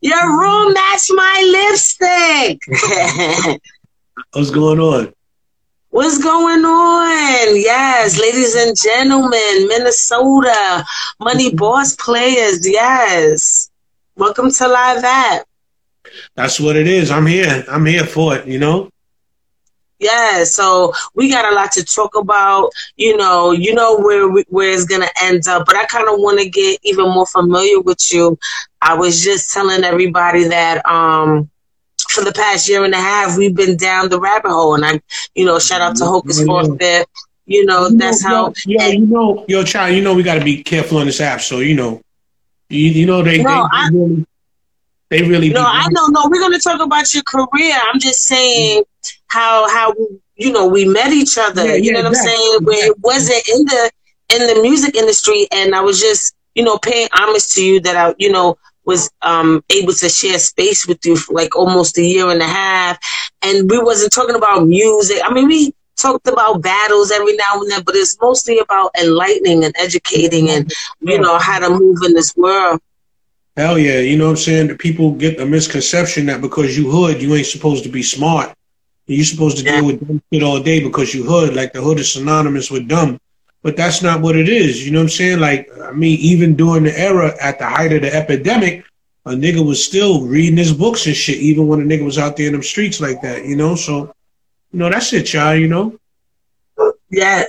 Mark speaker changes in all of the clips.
Speaker 1: Your room matched my lipstick.
Speaker 2: What's going on?
Speaker 1: What's going on? Yes, ladies and gentlemen, Minnesota, money boss players. Yes. Welcome to Live At.
Speaker 2: That's what it is. I'm here. I'm here for it, you know?
Speaker 1: Yeah, so we got a lot to talk about. You know, you know where where it's gonna end up, but I kind of want to get even more familiar with you. I was just telling everybody that um for the past year and a half we've been down the rabbit hole, and I, you know, shout out to Hocus Pocus there. You know, that's how.
Speaker 2: Yo, yo, you know, yo, child, you know, we got to be careful on this app. So you know, you, you know they, no, they, I, really, they really.
Speaker 1: No, I don't know. No, we're gonna talk about your career. I'm just saying how how you know we met each other. Yeah, you yeah, know what exactly. I'm saying? Where it wasn't in the in the music industry, and I was just you know paying homage to you that I you know was um, able to share space with you for like almost a year and a half, and we wasn't talking about music. I mean, we talked about battles every now and then, but it's mostly about enlightening and educating, and you know how to move in this world.
Speaker 2: Hell yeah, you know what I'm saying? People get a misconception that because you hood, you ain't supposed to be smart. You're supposed to deal with dumb shit all day because you hood, like the hood is synonymous with dumb. But that's not what it is. You know what I'm saying? Like, I mean, even during the era at the height of the epidemic, a nigga was still reading his books and shit, even when a nigga was out there in them streets like that, you know? So, you know, that's it, y'all, you know?
Speaker 1: Yes,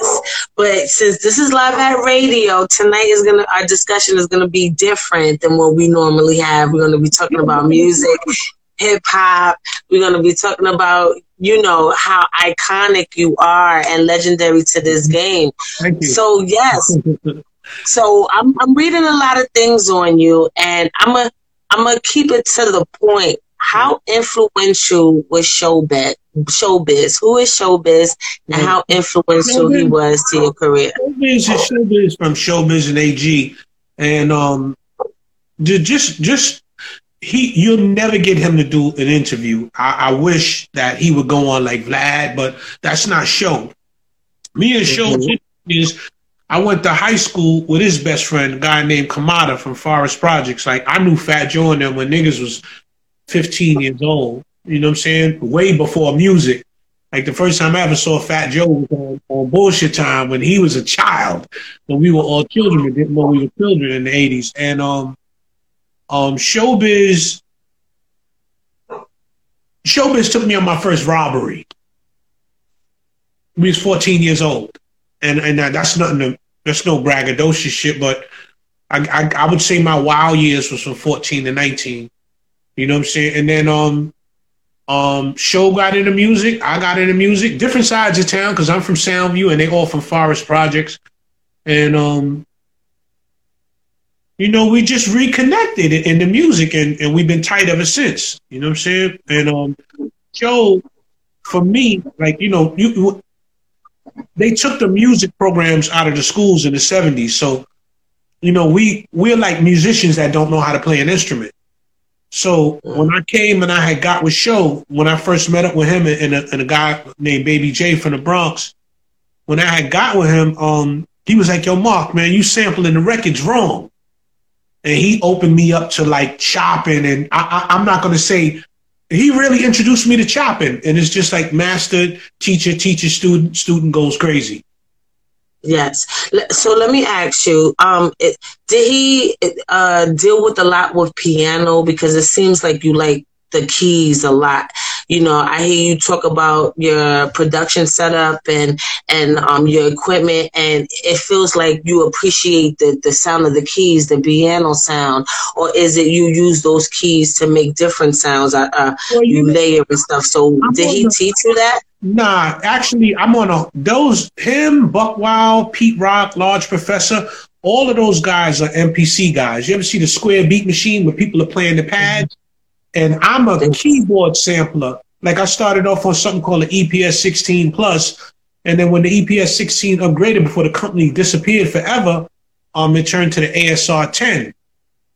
Speaker 1: but since this is live at radio, tonight is gonna our discussion is gonna be different than what we normally have. We're gonna be talking about mm-hmm. music, hip hop. We're gonna be talking about you know how iconic you are and legendary to this mm-hmm. game. So yes. so I'm I'm reading a lot of things on you and I'm a I'm gonna keep it to the point. How mm-hmm. influential was showbiz? Showbiz. Who is showbiz, and how influential showbiz. he was to your career?
Speaker 2: Showbiz is showbiz from showbiz and AG, and um, just just he you'll never get him to do an interview. I, I, wish that he would go on like Vlad, but that's not show. Me and show mm-hmm. is I went to high school with his best friend, a guy named Kamada from Forest Projects. Like I knew Fat Joe and them when niggas was 15 years old. You know what I'm saying? Way before music. Like the first time I ever saw Fat Joe was on, on bullshit time when he was a child, when we were all children and didn't know we were children in the 80s. And um um, Showbiz, Showbiz took me on my first robbery. We was 14 years old, and and that's nothing. To, that's no braggadocious shit, but I, I, I would say my wild years was from 14 to 19. You know what I'm saying? And then um um show got into music. I got into music. Different sides of town because I'm from Soundview and they all from Forest Projects. And um you know, we just reconnected in the music and, and we've been tight ever since. You know what I'm saying? And um Joe, for me, like, you know, you they took the music programs out of the schools in the seventies. So, you know, we we're like musicians that don't know how to play an instrument. So when I came and I had got with Show, when I first met up with him and a, and a guy named Baby J from the Bronx, when I had got with him, um, he was like, "Yo, Mark, man, you sampling the records wrong." and he opened me up to like chopping and I, am not going to say he really introduced me to chopping and it's just like master teacher teacher student student goes crazy
Speaker 1: yes so let me ask you um it, did he uh deal with a lot with piano because it seems like you like the keys a lot. You know, I hear you talk about your production setup and and um, your equipment, and it feels like you appreciate the the sound of the keys, the piano sound, or is it you use those keys to make different sounds? Uh, uh well, you, you layer and stuff. So I'm did he the, teach you that?
Speaker 2: Nah, actually, I'm on a those him, Buck Wild, Pete Rock, Large Professor. All of those guys are MPC guys. You ever see the square beat machine where people are playing the pads? And I'm a keyboard sampler. Like I started off on something called the EPS 16 Plus, and then when the EPS 16 upgraded before the company disappeared forever, um, it turned to the ASR 10.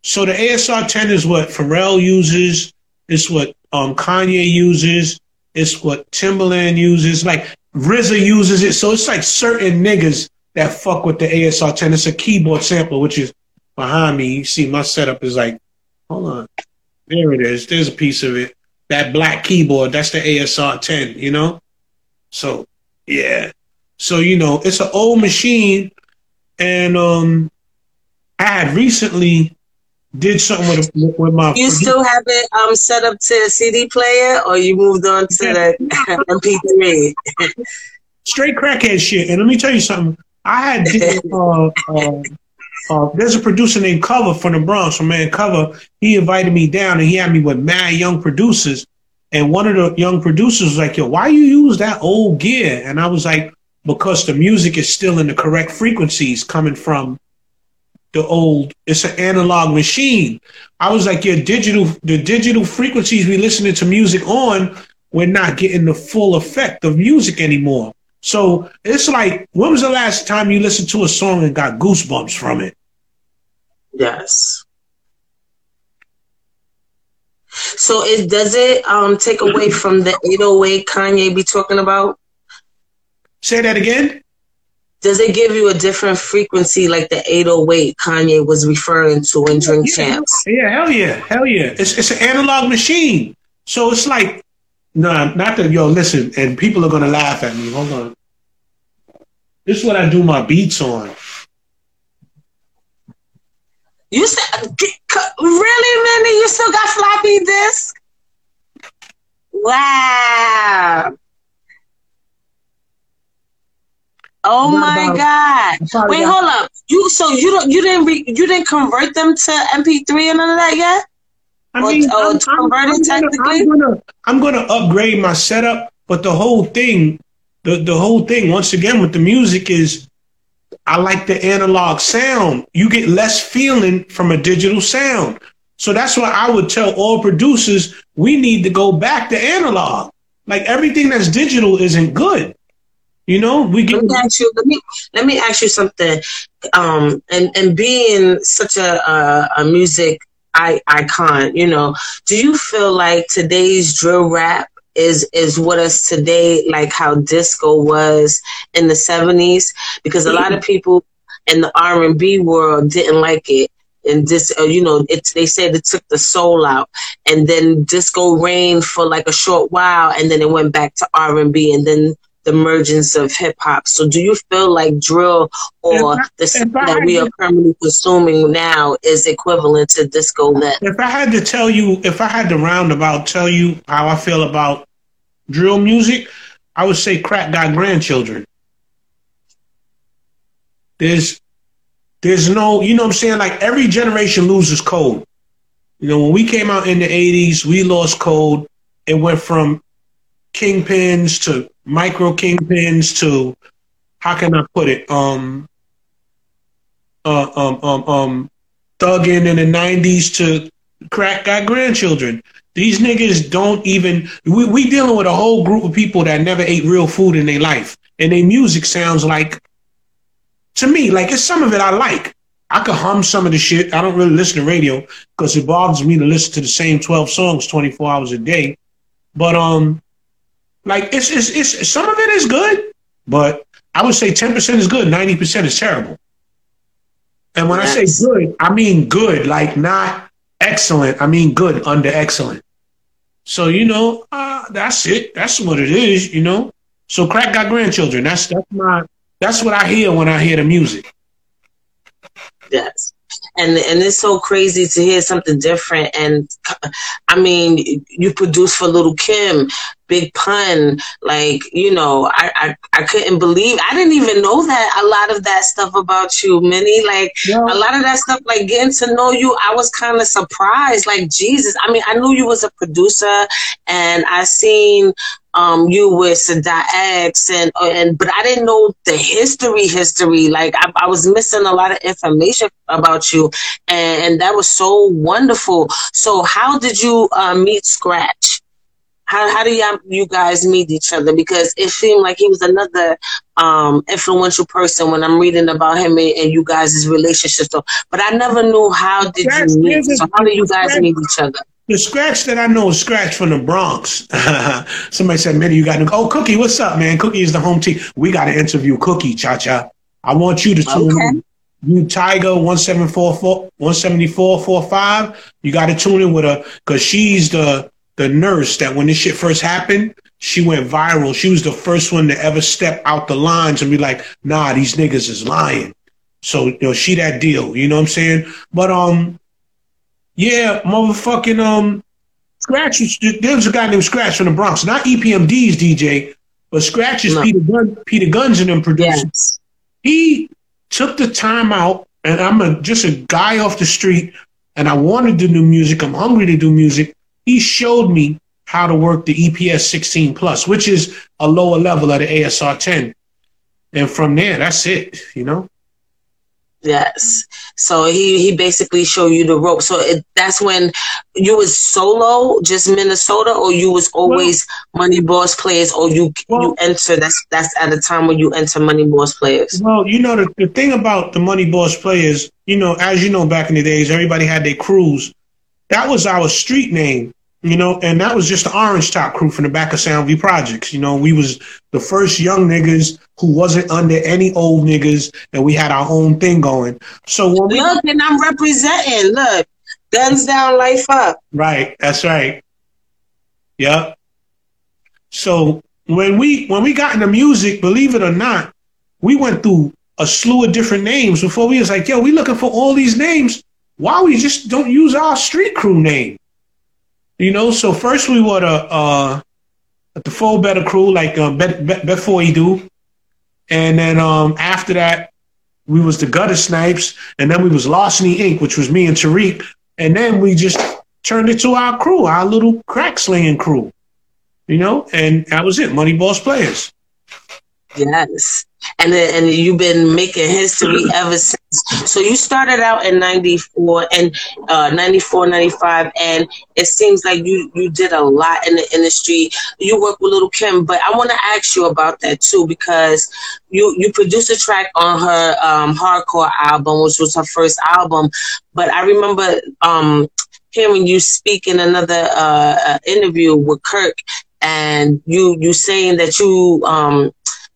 Speaker 2: So the ASR 10 is what Pharrell uses. It's what um, Kanye uses. It's what Timbaland uses. Like RZA uses it. So it's like certain niggas that fuck with the ASR 10. It's a keyboard sampler, which is behind me. You see my setup is like Hold on. There it is. There's a piece of it. That black keyboard, that's the ASR 10, you know? So, yeah. So, you know, it's an old machine. And um I had recently did something with, with my.
Speaker 1: You still have it um set up to a CD player, or you moved on to the MP3?
Speaker 2: Straight crackhead shit. And let me tell you something. I had did, uh, uh, uh, there's a producer named Cover from the Bronx, from Man Cover. He invited me down and he had me with mad young producers. And one of the young producers was like, yo, why you use that old gear? And I was like, because the music is still in the correct frequencies coming from the old, it's an analog machine. I was like, your digital, the digital frequencies we listening to music on, we're not getting the full effect of music anymore. So it's like, when was the last time you listened to a song and got goosebumps from it?
Speaker 1: Yes. So it does it um take away from the 808 Kanye be talking about?
Speaker 2: Say that again.
Speaker 1: Does it give you a different frequency like the 808 Kanye was referring to in Drink
Speaker 2: yeah,
Speaker 1: Champs?
Speaker 2: Yeah, hell yeah, hell yeah. It's it's an analog machine. So it's like, no, not that yo, listen, and people are gonna laugh at me. Hold on. This is what I do my beats on.
Speaker 1: You said, really, Minnie? You still got floppy disk? Wow. Oh my god! Wait, hold up. You so you don't you didn't re, you didn't convert them to MP3 and none of that yet?
Speaker 2: I mean, or I'm, I'm, technically. Gonna, I'm gonna I'm gonna upgrade my setup, but the whole thing, the the whole thing, once again with the music is I like the analog sound. You get less feeling from a digital sound. So that's why I would tell all producers we need to go back to analog. Like everything that's digital isn't good. You know, we get.
Speaker 1: Let me ask you. Let me let me ask you something. Um, and and being such a a, a music I, icon, you know, do you feel like today's drill rap is is what us today like how disco was in the 70s because a lot of people in the R&B world didn't like it. And this uh, you know it they said it took the soul out. And then disco reigned for like a short while and then it went back to R&B and then the emergence of hip hop. So, do you feel like drill or I, the stuff that we are currently consuming now is equivalent to disco then?
Speaker 2: If I had to tell you, if I had to roundabout tell you how I feel about drill music, I would say crack got grandchildren. There's, there's no, you know what I'm saying? Like every generation loses code. You know, when we came out in the 80s, we lost code. It went from kingpins to micro kingpins to how can I put it? Um, uh, um, um, um, thugging in the '90s to crack our grandchildren. These niggas don't even. We we dealing with a whole group of people that never ate real food in their life, and their music sounds like. To me, like it's some of it I like. I could hum some of the shit. I don't really listen to radio because it bothers me to listen to the same twelve songs twenty four hours a day. But um, like it's, it's it's some of it is good, but I would say ten percent is good, ninety percent is terrible. And when yes. I say good, I mean good, like not excellent. I mean good under excellent. So you know, uh, that's it. That's what it is. You know. So crack got grandchildren. That's that's my that's what I hear when I hear the music.
Speaker 1: Yes and and it's so crazy to hear something different. And I mean, you produce for Little Kim, Big Pun, like you know, I, I I couldn't believe I didn't even know that a lot of that stuff about you, Minnie. Like yeah. a lot of that stuff, like getting to know you, I was kind of surprised. Like Jesus, I mean, I knew you was a producer, and I seen um, you with Sadat X and and but I didn't know the history history. Like I, I was missing a lot of information about you, and, and that was so wonderful. So how did you uh, meet Scratch? How how do y'all you guys meet each other? Because it seemed like he was another um, influential person when I'm reading about him and, and you guys' relationship. So, but I never knew how did you meet. So how do you guys meet each other?
Speaker 2: The scratch that I know is scratch from the Bronx. Somebody said, "Minnie, you got to oh Cookie, what's up, man? Cookie is the home team. We got to interview Cookie, Cha Cha. I want you to tune
Speaker 1: okay. in.
Speaker 2: you Tiger 17445, you got to tune in with her because she's the the nurse that when this shit first happened, she went viral. She was the first one to ever step out the lines and be like, nah, these niggas is lying. So, you know, she that deal, you know what I'm saying? But, um, yeah, motherfucking, um, Scratch, there was a guy named Scratch from the Bronx, not EPMD's DJ, but Scratch is no. Peter, Gun, Peter Gunz and them producers. Yes. He took the time out, and I'm a, just a guy off the street, and I wanted to do music. I'm hungry to do music. He showed me how to work the EPS 16 plus, which is a lower level of the ASR 10. And from there, that's it, you know?
Speaker 1: Yes. So he he basically showed you the rope. So it, that's when you was solo, just Minnesota, or you was always well, Money Boss players, or you well, you enter. That's that's at a time when you enter Money Boss players.
Speaker 2: Well, you know the, the thing about the Money Boss players, you know, as you know, back in the days, everybody had their crews. That was our street name you know, and that was just the Orange Top crew from the back of Soundview Projects. You know, we was the first young niggas who wasn't under any old niggas, and we had our own thing going. So
Speaker 1: when we, look, and I'm representing. Look, guns down, life up.
Speaker 2: Right, that's right. Yep. So when we when we got into music, believe it or not, we went through a slew of different names before we was like, yo, we looking for all these names. Why we just don't use our street crew name? You know, so first we were the uh, the full better crew like uh, before he do, and then um, after that we was the Gutter Snipes, and then we was Larceny Inc., which was me and Tariq, and then we just turned it to our crew, our little crack slinging crew, you know, and that was it, Money Boss Players.
Speaker 1: Yes and and you've been making history ever since. So you started out in 94 and uh, 94, 95, and it seems like you, you did a lot in the industry. You work with Little Kim, but I want to ask you about that too, because you, you produced a track on her um, hardcore album, which was her first album. But I remember um, hearing you speak in another uh, uh interview with Kirk, and you you saying that you um,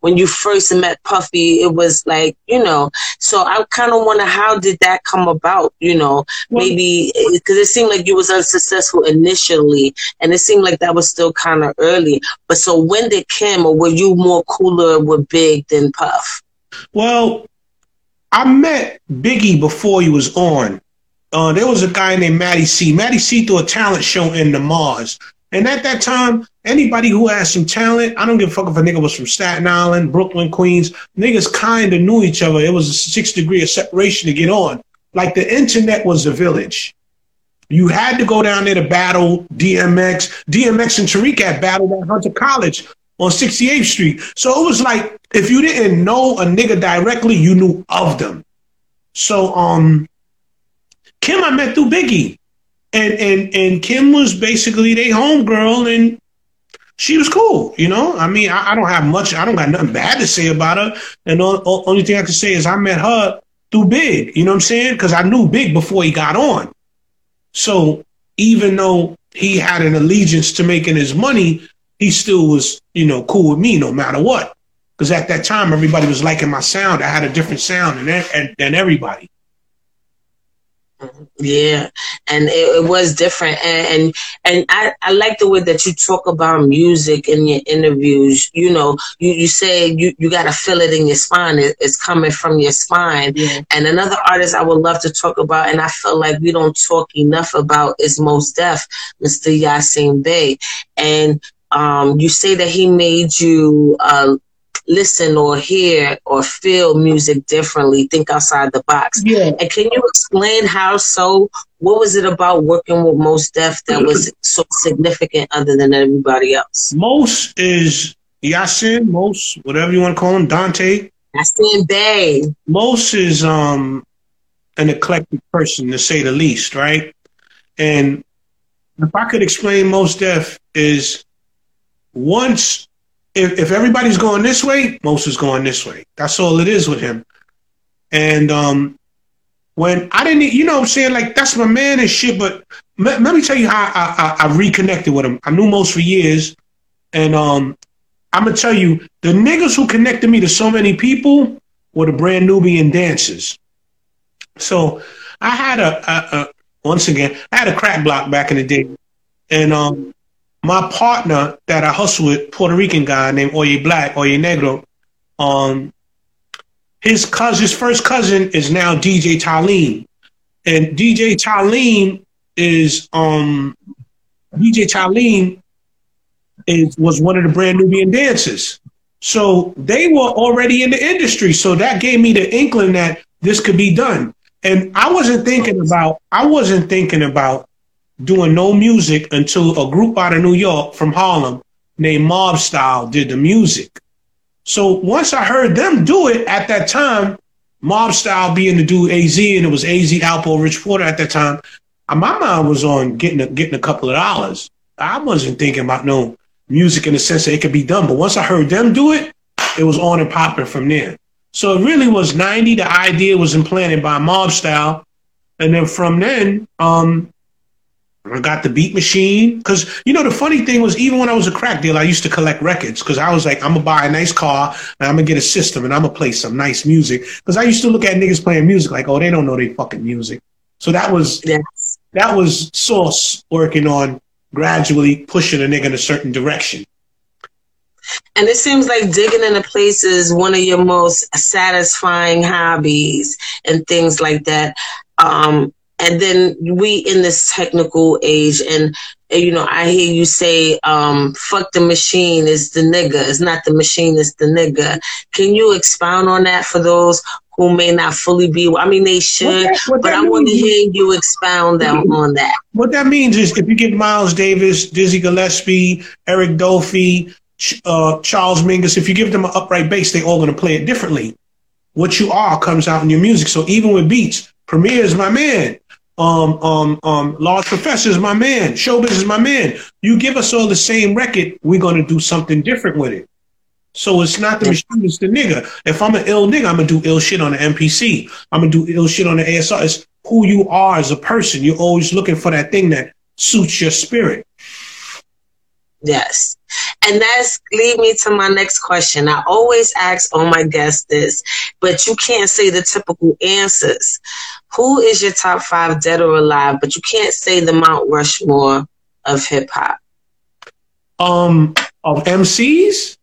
Speaker 1: when you first met Puffy, it was like, you know, so I kind of wonder how did that come about, you know, maybe because it seemed like you was unsuccessful initially and it seemed like that was still kind of early. But so when did Kim or were you more cooler with Big than Puff?
Speaker 2: Well, I met Biggie before he was on. Uh, there was a guy named Matty C. Matty C threw a talent show in the Mars. And at that time, anybody who had some talent, I don't give a fuck if a nigga was from Staten Island, Brooklyn, Queens, niggas kind of knew each other. It was a six degree of separation to get on. Like the internet was the village. You had to go down there to battle DMX. DMX and Tariq had battled at Hunter College on 68th Street. So it was like if you didn't know a nigga directly, you knew of them. So um Kim I met through Biggie and and and Kim was basically their homegirl, and she was cool. You know, I mean, I, I, don't have much. I don't got nothing bad to say about her. And the only thing I can say is I met her through Big. You know what I'm saying? Because I knew Big before he got on. So even though he had an allegiance to making his money, he still was, you know, cool with me no matter what. Because at that time, everybody was liking my sound. I had a different sound than, than everybody.
Speaker 1: Yeah, and it, it, was different, and and, and I, I like the way that you talk about music in your interviews. You know, you, you say you, you got to feel it in your spine. It, it's coming from your spine. Yeah. And another artist I would love to talk about, and I feel like we don't talk enough about, is Mos Def, Mr. Yasin Bey, and um, you say that he made you uh, listen or hear or feel music differently, think outside the box. Yeah. And can you explain how so? What was it about working with Mos Def that was so significant other than everybody else?
Speaker 2: Mos is Yasin, Mos, whatever you want to call him, Dante.
Speaker 1: Yasin Bey.
Speaker 2: Mos is um an eclectic person to say the least, right? And if I could explain Mos Def is once if, if everybody's going this way, Mos is going this way. That's all it is with him. And um, when I didn't, you know what I'm saying? Like, that's my man and shit. But let, let me tell you how I, I, I, reconnected with him. I knew Mos for years. And um, I'm going to tell you, the niggas who connected me to so many people were the Brand Nubian dancers. So I had a, a, a once again, I had a crack block back in the day, and um, my partner that I hustle with, Puerto Rican guy named Oye Black, Oye Negro, um, his cousin, his first cousin is now DJ Talim, and DJ Talim is um, DJ Talim is was one of the Brand Nubian dancers. So they were already in the industry. So that gave me the inkling that this could be done. And I wasn't thinking about I wasn't thinking about doing no music until a group out of New York from Harlem named Mob Style did the music. So once I heard them do it at that time, Mob Style being the dude AZ, and it was AZ Alpo Rich Porter at that time, uh, my mind was on getting a, getting a couple of dollars. I wasn't thinking about no music in the sense that it could be done. But once I heard them do it, it was on and popping from there. So it really was 90. The idea was implanted by Mob Style. And then from then, um, I got the beat machine because you know the funny thing was even when I was a crack dealer, I used to collect records because I was like, I'm gonna buy a nice car and I'm gonna get a system and I'm gonna play some nice music because I used to look at niggas playing music like, oh, they don't know they fucking music. So that was yes. that was Sauce working on gradually pushing a nigga in a certain direction.
Speaker 1: And it seems like digging in a place is one of your most satisfying hobbies and things like that. Um, and then we in this technical age and you know i hear you say um fuck the machine is the nigga. It's not the machine it's the nigga. Can you expound on that for those who may not fully be i mean they should what that, what but i want to hear you expound on, on that.
Speaker 2: What that means is if you get miles davis dizzy gillespie eric dolphy uh, charles mingus if you give them an upright bass they all going to play it differently. What you are comes out in your music. So even with beats premier is my man um, um, um, Large Professor is my man. Showbiz is my man. You give us all the same record, we're going to do something different with it. So it's not the machine, it's the nigga. If I'm an ill nigga, I'm going to do ill shit on the MPC. I'm going to do ill shit on the ASR. It's who you are as a person. You're always looking for that thing that suits your spirit.
Speaker 1: Yes. And that's lead me to my next question. I always ask all my guests this, but you can't say the typical answers. Who is your top five dead or alive? But you can't say the Mount Rushmore of hip hop.
Speaker 2: Um, of MCs.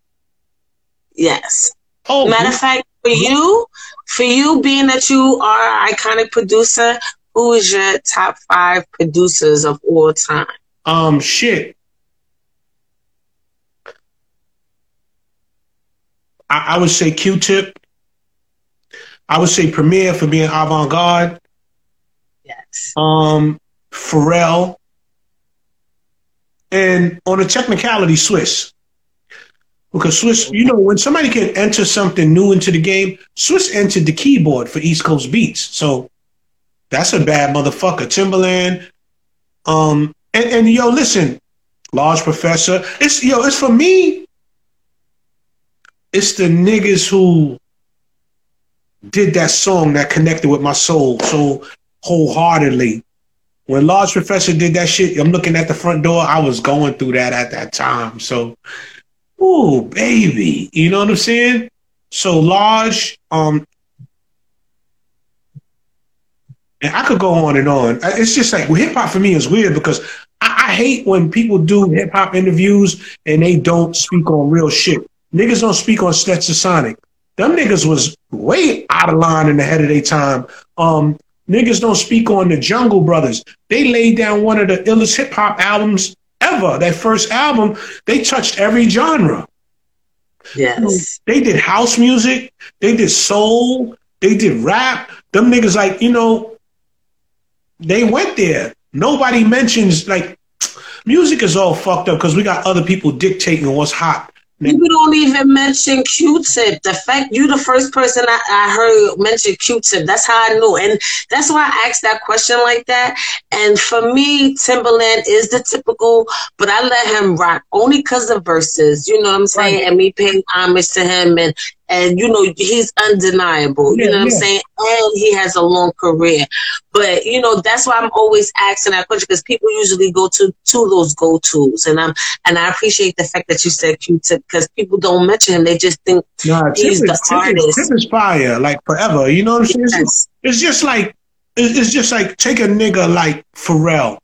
Speaker 1: Yes. Oh, matter of fact, for you, for you being that you are an iconic producer, who is your top five producers of all time?
Speaker 2: Um, shit. I, I would say Q-Tip. I would say Premier for being avant-garde.
Speaker 1: Yes.
Speaker 2: Um, Pharrell. And on a technicality, Swizz. Because Swizz, you know, when somebody can enter something new into the game, Swizz entered the keyboard for East Coast Beats. So that's a bad motherfucker. Timbaland. Um, and, and yo, listen, Large Professor. It's yo, it's for me, it's the niggas who did that song that connected with my soul so wholeheartedly. When Large Professor did that shit, I'm looking at the front door. I was going through that at that time. So, ooh, baby, you know what I'm saying? So Large, um, and I could go on and on. It's just like well, hip hop for me is weird because I, I hate when people do hip hop interviews and they don't speak on real shit. Niggas don't speak on Stetsasonic. Them niggas was way out of line in the head of their time. Um, niggas don't speak on the Jungle Brothers. They laid down one of the illest hip hop albums ever. That first album, they touched every genre.
Speaker 1: Yes.
Speaker 2: They did house music. They did soul. They did rap. Them niggas, like, you know, they went there. Nobody mentions, like, music is all fucked up because we got other people dictating what's hot.
Speaker 1: People don't even mention Q-Tip. The fact you the first person I, I heard mention Q-Tip. That's how I knew. And that's why I asked that question like that. And for me, Timbaland is the typical, but I let him rock only because of Verzuz. You know what I'm saying? Right. And me paying homage to him and and you know he's undeniable. You know what yeah. I'm saying? And he has a long career. But you know that's why I'm always asking that question because people usually go to to those go tos, and I'm and I appreciate the fact that you said Q-Tip because people don't mention him; they just think nah, he's the
Speaker 2: artist. Tip is fire, like forever. You know what I'm saying? Yes. It's just like it's just like take a nigga like Pharrell.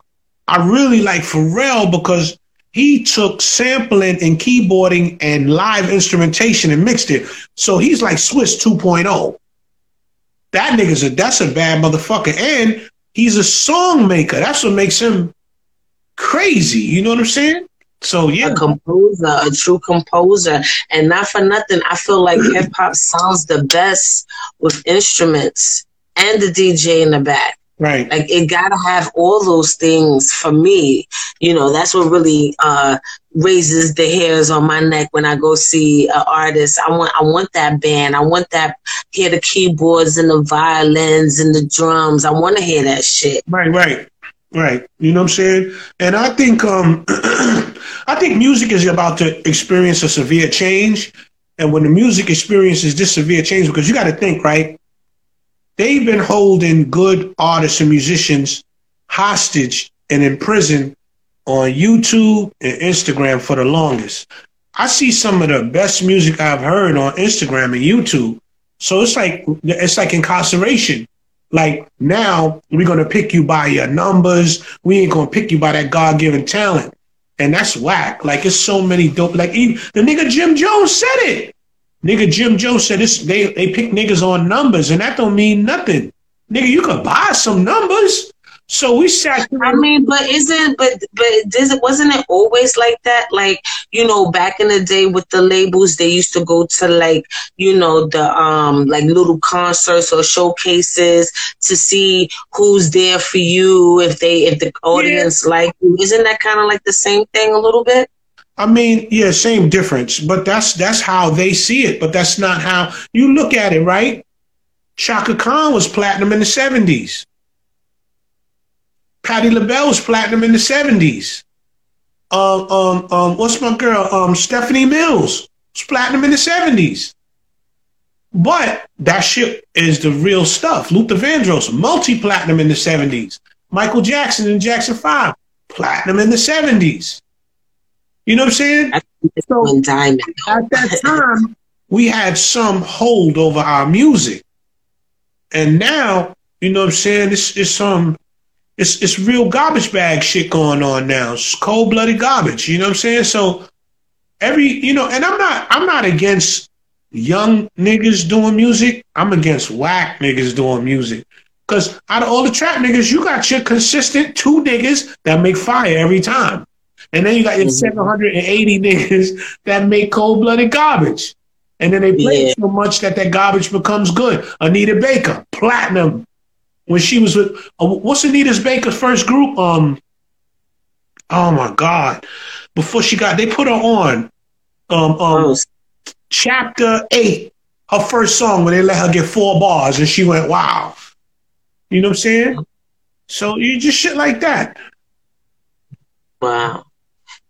Speaker 2: I really like Pharrell because he took sampling and keyboarding and live instrumentation and mixed it. So he's like Swizz 2.0. That nigga's a that's a bad motherfucker. And he's a song maker. That's what makes him crazy. You know what I'm saying? So yeah,
Speaker 1: a composer, a true composer, and not for nothing. I feel like hip hop sounds the best with instruments and the DJ in the back.
Speaker 2: Right.
Speaker 1: Like it gotta have all those things for me. You know, that's what really uh raises the hairs on my neck when I go see an artist. I want I want that band. I want that hear the keyboards and the violins and the drums. I wanna hear that shit.
Speaker 2: Right, right. Right. You know what I'm saying? And I think um I think music is about to experience a severe change. And when the music experiences this severe change, because you got to think, right? They've been holding good artists and musicians hostage and in prison on YouTube and Instagram for the longest. I see some of the best music I've heard on Instagram and YouTube. So it's like it's like incarceration. Like now we're gonna pick you by your numbers. We ain't gonna pick you by that God given talent. And that's whack. Like it's so many dope. Like even, the nigga Jim Jones said it. Nigga Jim Jones said this. They they pick niggas on numbers, and that don't mean nothing. Nigga, you could buy some numbers. So we sat.
Speaker 1: I mean, but isn't but but does it wasn't it always like that? Like you know, back in the day with the labels, they used to go to like you know the um like little concerts or showcases to see who's there for you if they if the audience yeah. like you. Isn't that kind of like the same thing a little bit?
Speaker 2: I mean, yeah, same difference, but that's that's how they see it. But that's not how you look at it, right? Chaka Khan was platinum in the seventies. Patti LaBelle was platinum in the seventies. Um, um, um, what's my girl? Um, Stephanie Mills was platinum in the seventies. But that shit is the real stuff. Luther Vandross, multi-platinum in the seventies. Michael Jackson in Jackson Five, platinum in the seventies. You know what I'm saying? So diamond. at that time, we had some hold over our music, and now you know what I'm saying. It's it's some it's it's real garbage bag shit going on now. It's cold blooded garbage. You know what I'm saying? So every you know, and I'm not I'm not against young niggas doing music. I'm against whack niggas doing music. Cause out of all the trap niggas, you got your consistent two niggas that make fire every time. And then you got your mm-hmm. 780 niggas that make cold blooded garbage. And then they play yeah. so much that that garbage becomes good. Anita Baker, platinum. When she was with, uh, what's Anita Baker's first group? Um, oh my God. Before she got, they put her on um, um, oh. chapter eight, her first song when they let her get four bars and she went, wow. You know what I'm saying? So you just shit like that.
Speaker 1: Wow.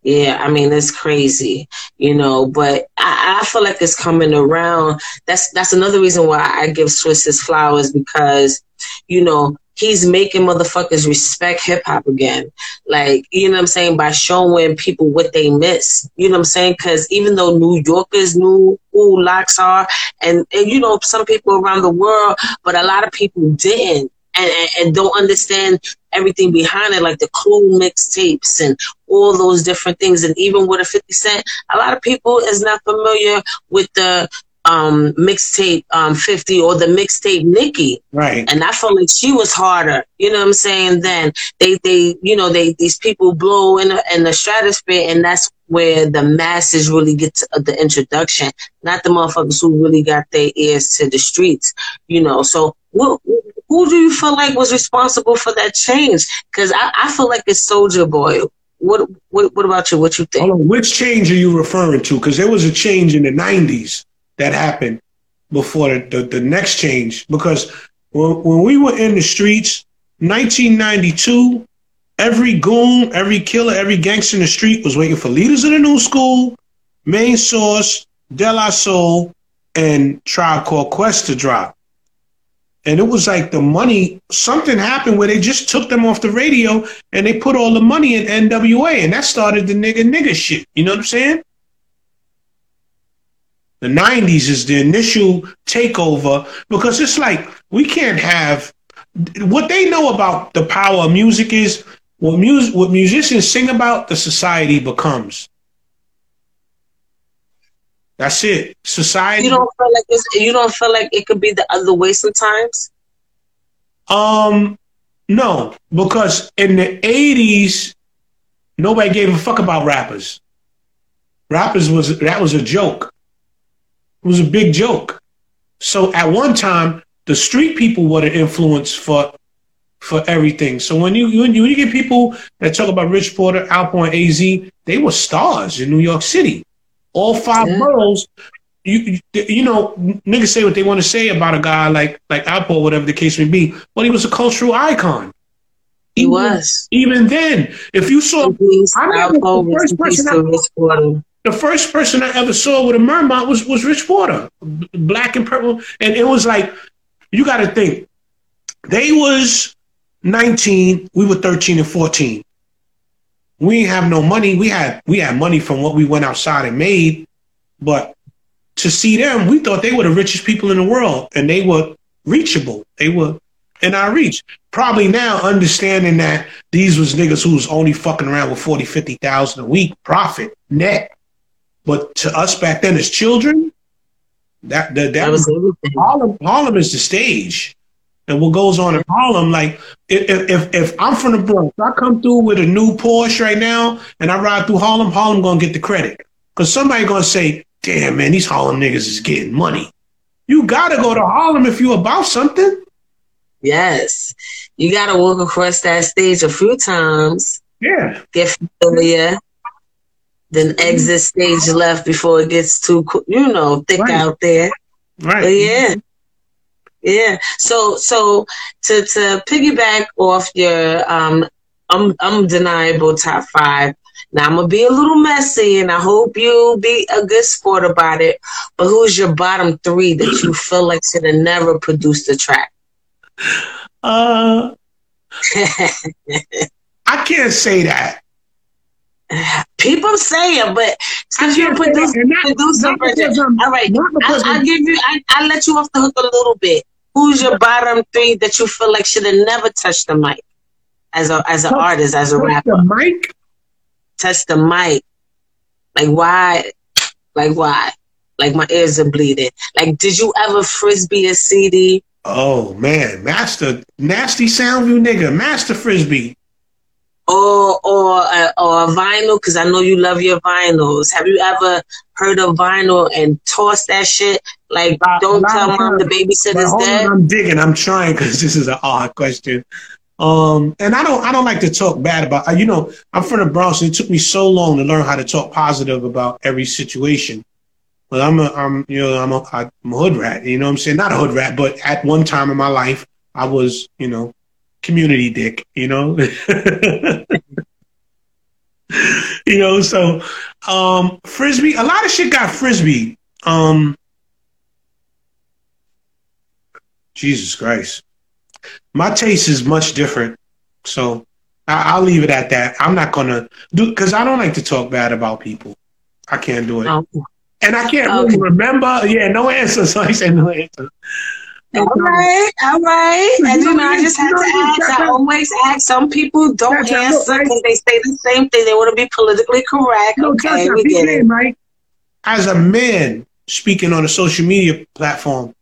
Speaker 1: Yeah, I mean it's crazy, you know, but I, I, feel like it's coming around. That's that's another reason why I give Swizz his flowers because, you know, he's making motherfuckers respect hip hop again. Like, you know what I'm saying, by showing people what they miss. You know what I'm saying? Because even though New Yorkers knew who LOX are, and, and you know, some people around the world, but a lot of people didn't and, and, don't understand everything behind it, like the Clue mixtapes and all those different things. And even with a 50 Cent, a lot of people is not familiar with the um, mixtape um, 50 or the mixtape Nicki.
Speaker 2: Right.
Speaker 1: And I felt like she was harder, you know what I'm saying? Then they, they, you know, they, these people blow in, the, in the stratosphere and that's where the masses really get to, uh, the introduction, not the motherfuckers who really got their ears to the streets, you know. So what, who do you feel like was responsible for that change? Because I, I feel like it's Soldier Boy. What, what what about you? What you think?
Speaker 2: On, which change are you referring to? Because there was a change in the '90s that happened before the, the, the next change. Because when, when we were in the streets, 1992, every goon, every killer, every gangster in the street was waiting for leaders of the new school, main source, De La Soul, and Tribe Called Quest to drop. And it was like the money, something happened where they just took them off the radio and they put all the money in NWA. And that started the nigga nigga shit. You know what I'm saying? The 90s is the initial takeover because it's like we can't have what they know about the power of music is what music what musicians sing about the society becomes. That's it. Society
Speaker 1: You don't feel like it's, you don't feel like it could be the other way sometimes.
Speaker 2: um no because in the 80s nobody gave a fuck about rappers. Rappers was that was a joke was a big joke so at one time the street people were the influence for for everything. So when you when you, when you get people that talk about Rich Porter, Alpo, and AZ, they were stars in New York City. All five
Speaker 1: Yeah.
Speaker 2: boroughs. You, you know niggas say what they want to say about a guy like like Alpo, whatever the case may be, but he was a cultural icon.
Speaker 1: He
Speaker 2: Even-
Speaker 1: was.
Speaker 2: Even then, if you saw I remember the first person
Speaker 1: to
Speaker 2: I-. the first person I ever saw with a Mermont was was Rich Porter, black and purple, and it was like you got to think they was nineteen, we were thirteen and fourteen. We didn't have no money. We had we had money from what we went outside and made, but to see them, we thought they were the richest people in the world, and they were reachable. They were in our reach. Probably now understanding that these was niggas who was only fucking around with 40, 50,000 a week profit net. But to us back then as children, that that, that,
Speaker 1: That was.
Speaker 2: Harlem, Harlem is the stage. And what goes on in Harlem, like if, if if I'm from the Bronx, I come through with a new Porsche right now, and I ride through Harlem, Harlem gonna get the credit, cause somebody gonna say, "Damn man, these Harlem niggas is getting money." You gotta go to Harlem if you about something.
Speaker 1: Yes. You got to walk across that stage a few times,
Speaker 2: Yeah,
Speaker 1: get familiar, then exit stage left before it gets too, you know, thick
Speaker 2: Right.
Speaker 1: out there.
Speaker 2: right.
Speaker 1: But yeah. Yeah. So so to to piggyback off your um um undeniable top five. Now I'm gonna be a little messy and I hope you be a good sport about it. But who's your bottom three that you feel like should have never produced a track?
Speaker 2: Uh, I can't say that.
Speaker 1: People say it, but since you're
Speaker 2: can't say
Speaker 1: produce,
Speaker 2: that. Not-
Speaker 1: producer,
Speaker 2: not because I'm-
Speaker 1: all right, I, I
Speaker 2: I'm-
Speaker 1: give you, I, I let you off the hook a little bit. Who's your bottom three that you feel like should have never touched the mic as a as an
Speaker 2: Touch-
Speaker 1: artist, as a
Speaker 2: touch
Speaker 1: rapper?
Speaker 2: the mic.
Speaker 1: Touch the mic. Like why? Like why? Like my ears are bleeding. Like did you ever frisbee a CD?
Speaker 2: Oh man, Master Nasty sound Soundview nigga, Master Frisbee.
Speaker 1: Or or a, or a vinyl because I know you love your vinyls. Have you ever heard of vinyl and tossed that shit? Like,
Speaker 2: Uh,
Speaker 1: don't tell mom the babysitter's dead.
Speaker 2: on, I'm digging. I'm trying because this is an odd question. Um, and I don't, I don't like to talk bad about. uh, You know, I'm from the Bronx, and it took me so long to learn how to talk positive about every situation. But I'm a, I'm, you know, I'm a, I'm a hood rat. You know what I'm saying? Not a hood rat, but at one time in my life, I was, you know, community dick. You know. you know, so um frisbee, a lot of shit got frisbee. Um Jesus Christ. My taste is much different. So I, I'll leave it at that. I'm not gonna do because I don't like to talk bad about people. I can't do it.
Speaker 1: Oh,
Speaker 2: And I can't
Speaker 1: Okay.
Speaker 2: really remember. Yeah, no answer. So I say no answer.
Speaker 1: All right, all right. And you know, I just had to ask. I always ask. Some people don't answer because they say the same thing. They want to be politically correct. Okay, we get
Speaker 2: it. right? As a man speaking on a social media platform,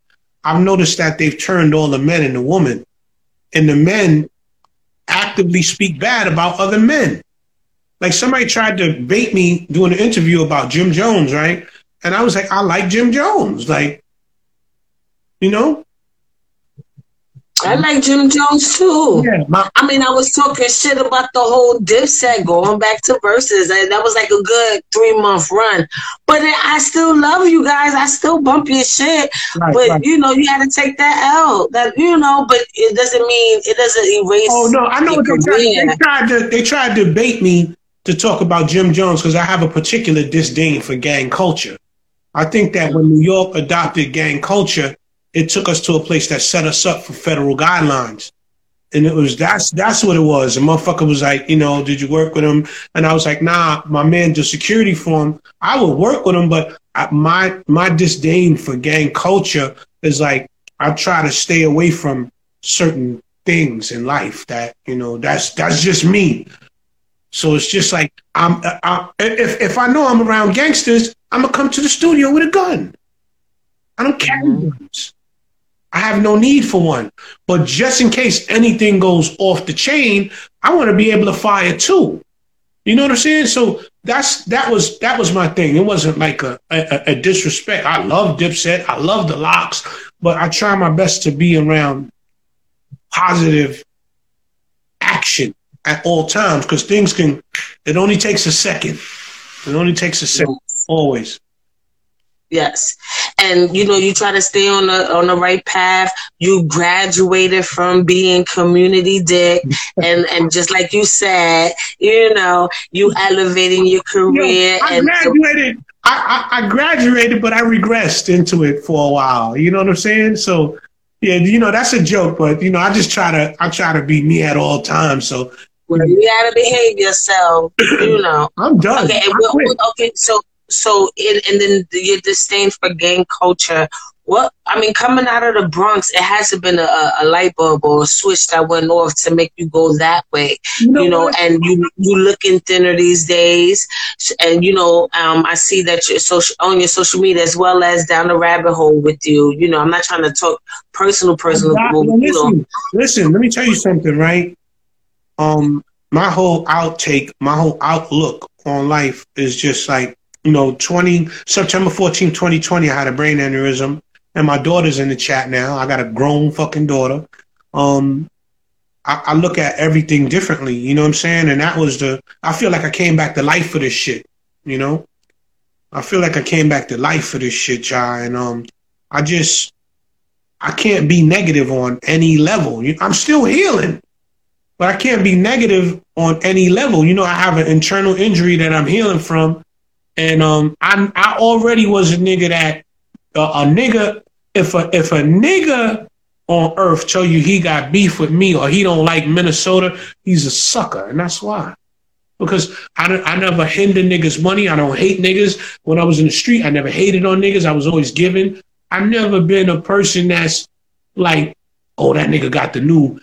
Speaker 2: I've noticed that they've turned all the men into women, and the men actively speak bad about other men. Like somebody tried to bait me doing an interview about Jim Jones, right? And I was like, I like Jim Jones, like, you know,
Speaker 1: I like Jim Jones too.
Speaker 2: yeah, my,
Speaker 1: I mean, I was talking shit about the whole Dipset going back to Verzuz, and that was like a good three month run. But I still love you guys. I still bump your shit.
Speaker 2: right,
Speaker 1: but
Speaker 2: right.
Speaker 1: you know, you had to take that out. That you know, but it doesn't mean it doesn't erase.
Speaker 2: Oh no, I know what they tried. They tried to they tried to bait me to talk about Jim Jones because I have a particular disdain for gang culture. I think that when New York adopted gang culture, it took us to a place that set us up for federal guidelines. And it was that's that's what it was. The motherfucker was like, you know, did you work with him? And I was like, nah, my man did security for him. I would work with him, but I, my my disdain for gang culture is like I try to stay away from certain things in life that you know that's that's just me. So it's just like I'm I, if if I know I'm around gangsters, I'm gonna come to the studio with a gun. I don't carry mm-hmm. guns. I have no need for one. But just in case anything goes off the chain, I want to be able to fire two. You know what I'm saying? So that's that was that was my thing. It wasn't like a, a, a disrespect. I love Dipset. I love the LOX, but I try my best to be around positive action at all times because things can. It only takes a second. It only takes a second. Always.
Speaker 1: Yes. And you know, you try to stay on the on the right path. You graduated from being community dick and and just like you said, you know, you elevating your career
Speaker 2: I
Speaker 1: and
Speaker 2: graduated. I, I, I graduated, but I regressed into it for a while. You know what I'm saying? So yeah, you know, that's a joke, but you know, I just try to I try to be me at all times. So
Speaker 1: well, you gotta behave yourself, you know.
Speaker 2: I'm done.
Speaker 1: Okay, well, okay, so so in, and then your disdain for gang culture what I mean, coming out of the Bronx, it hasn't been a, a, light bulb or a switch that went off to make you go that way. You know, you know and you you looking thinner these days, and you know, um, I see that you're social on your social media as well as down the rabbit hole with you. You know, I'm not trying to talk personal, personal. But,
Speaker 2: listen, you know. listen, let me tell you something, right? Um, my whole outtake, my whole outlook on life is just like you know, 20 September 14, 2020, I had a brain aneurysm, and my daughter's in the chat now. I got a grown fucking daughter. Um, I, I look at everything differently, you know what I'm saying? And that was the I feel like I came back to life for this shit, you know? I feel like I came back to life for this shit, y'all. And um I just I can't be negative on any level. I'm still healing, but I can't be negative on any level. You know, I have an internal injury that I'm healing from and um, I I already was a nigga that uh, a nigga if a if a nigga on earth tell you he got beef with me or he don't like Minnesota, he's a sucker, and that's why. Because I, I never hinder niggas money. I don't hate niggas. When I was in the street, I never hated on niggas. I was always giving. I've never been a person that's like, oh, that nigga got the new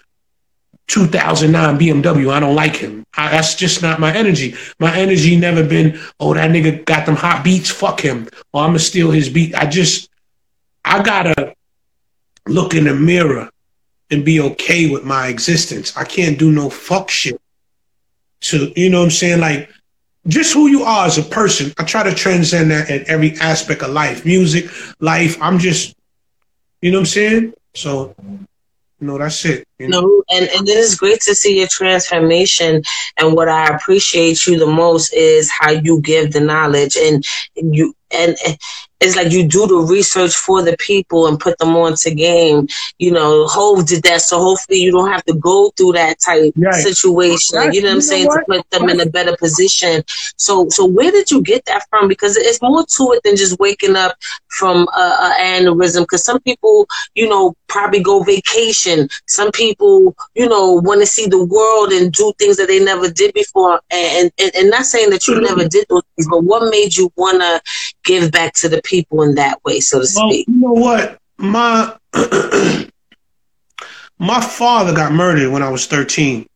Speaker 2: 2009 BMW. I don't like him. I, that's just not my energy. My energy never been, oh, that nigga got them hot beats. Fuck him. Or I'm going to steal his beat. I just, I got to look in the mirror and be okay with my existence. I can't do no fuck shit. So, you know what I'm saying? Like, just who you are as a person. I try to transcend that in every aspect of life music, life. I'm just, you know what I'm saying? So, no, that's it.
Speaker 1: You know? No, and, and it is great to see your transformation. And what I appreciate you the most is how you give the knowledge and you and it's like you do the research for the people and put them onto game. You know, Hove did that, so hopefully you don't have to go through that type right. situation. You know what I'm saying? What? To put them in a better position. So, so where did you get that from? Because it's more to it than just waking up from a, aneurysm. Because some people, you know, probably go vacation. Some people, you know, want to see the world and do things that they never did before. And and, and not saying that you mm-hmm. never did those things, but what made you wanna give back to the people in that way, so to well, speak?
Speaker 2: You know what? My my father got murdered when I was 13.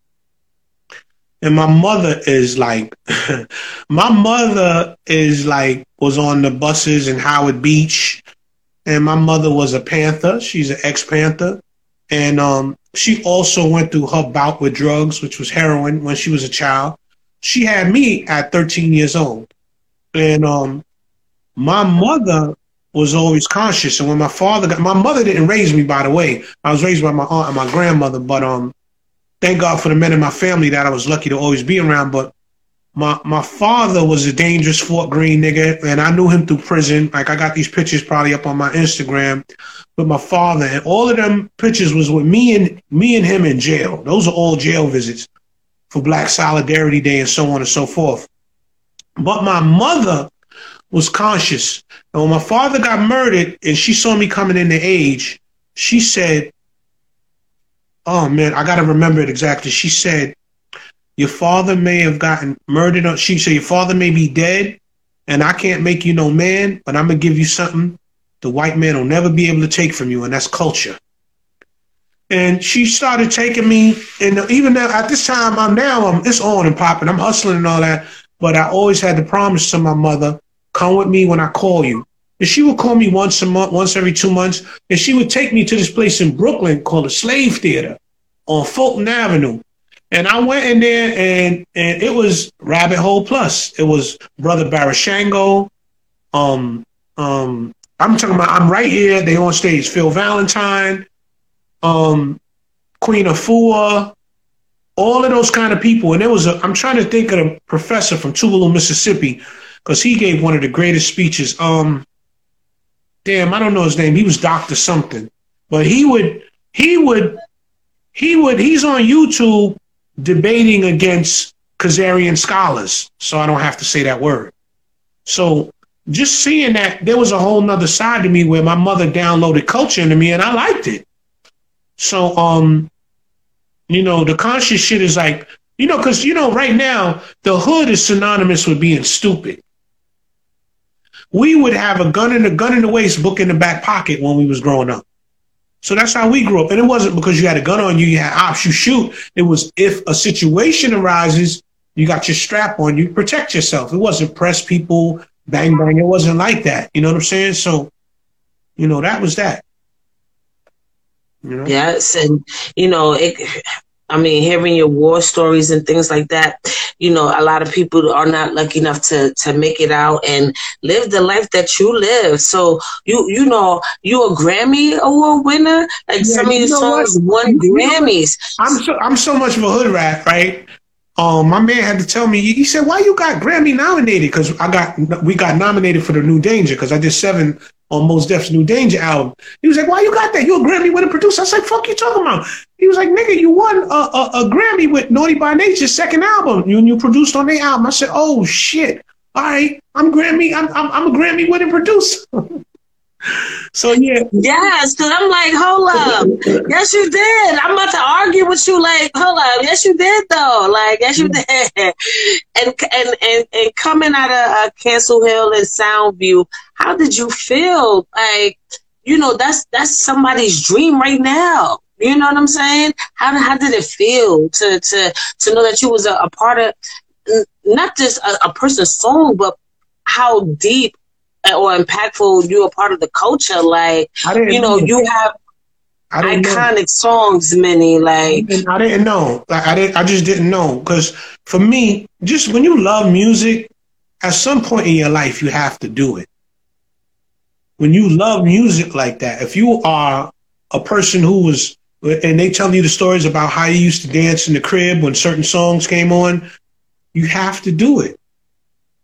Speaker 2: And my mother is like my mother is like was on the buses in Howard Beach. And my mother was a Panther. She's an ex Panther. And um, she also went through her bout with drugs, which was heroin when she was a child. She had me at 13 years old. And um, my mother was always conscious. And when my father got, my mother didn't raise me, by the way. I was raised by my aunt and my grandmother, but um, thank God for the men in my family that I was lucky to always be around. But my my father was a dangerous Fort Greene nigga, and I knew him through prison. Like I got these pictures probably up on my Instagram with my father, and all of them pictures was with me and me and him in jail. Those are all jail visits for Black Solidarity Day and so on and so forth. But my mother was conscious. And when my father got murdered and she saw me coming into age, she said, Oh man, I gotta remember it exactly. She said, Your father may have gotten murdered. She said, Your father may be dead, and I can't make you no man, but I'm gonna give you something the white man will never be able to take from you, and that's culture. And she started taking me, and even now, at this time, I'm now, I'm, it's on and popping. I'm hustling and all that. But I always had the promise to my mother, come with me when I call you. And she would call me once a month, once every two months, and she would take me to this place in Brooklyn called the Slave Theater on Fulton Avenue. And I went in there and and it was Rabbit Hole Plus. It was Brother Barashango. Um um I'm talking about I'm right here, they on stage. Phil Valentine, um, Queen Afua, all of those kind of people. And there was a I'm trying to think of a professor from Tupelo, Mississippi, because he gave one of the greatest speeches. Um damn, I don't know his name. He was Doctor something. But he would he would he would he's on YouTube debating against Khazarian scholars, so I don't have to say that word. So just seeing that there was a whole nother side to me where my mother downloaded culture into me and I liked it. So um, you know, the conscious shit is like, you know, because you know, right now the hood is synonymous with being stupid. We would have a gun in the gun in the waist, book in the back pocket when we was growing up. So that's how we grew up. And it wasn't because you had a gun on you, you had ops, you shoot. It was if a situation arises, you got your strap on, you protect yourself. It wasn't press people, bang, bang. It wasn't like that. You know what I'm saying? So, you know, that was that.
Speaker 1: You know? Yes. And, you know, it, I mean, hearing your war stories and things like that, you know, a lot of people are not lucky enough to to make it out and live the life that you live. So you you know, you a Grammy award winner. Like yeah, some of your songs what? won Grammys.
Speaker 2: I'm so I'm so much of a hood rat, right? Um, my man had to tell me. He said, "Why you got Grammy nominated?" Because I got we got nominated for the New Danger because I did seven on Mos Def's New Danger album. He was like, "Why you got that? You a Grammy winning producer?" I was like, "Fuck you talking about?" He was like, "Nigga, you won a, a, a Grammy with Naughty by Nature's second album. You you produced on their album." I said, "Oh shit! All right, I'm Grammy. I'm I'm, I'm a Grammy winning producer." So yeah.
Speaker 1: Yes, because I'm like, hold up. yes, you did. I'm about to argue with you. Like, hold up. Yes, you did though. Like, yes, you did. and and and and coming out of uh, Castle Hill and Soundview, how did you feel? Like, you know, that's that's somebody's dream right now. You know what I'm saying? How how did it feel to to to know that you was a, a part of not just a, a person's song, but how deep or impactful you're a part of the culture. Like, you know, you have iconic know. songs, many like
Speaker 2: I didn't know. Like, I didn't. I just didn't know because for me, just when you love music, at some point in your life, you have to do it. When you love music like that, if you are a person who was, and they tell you the stories about how you used to dance in the crib when certain songs came on, you have to do it.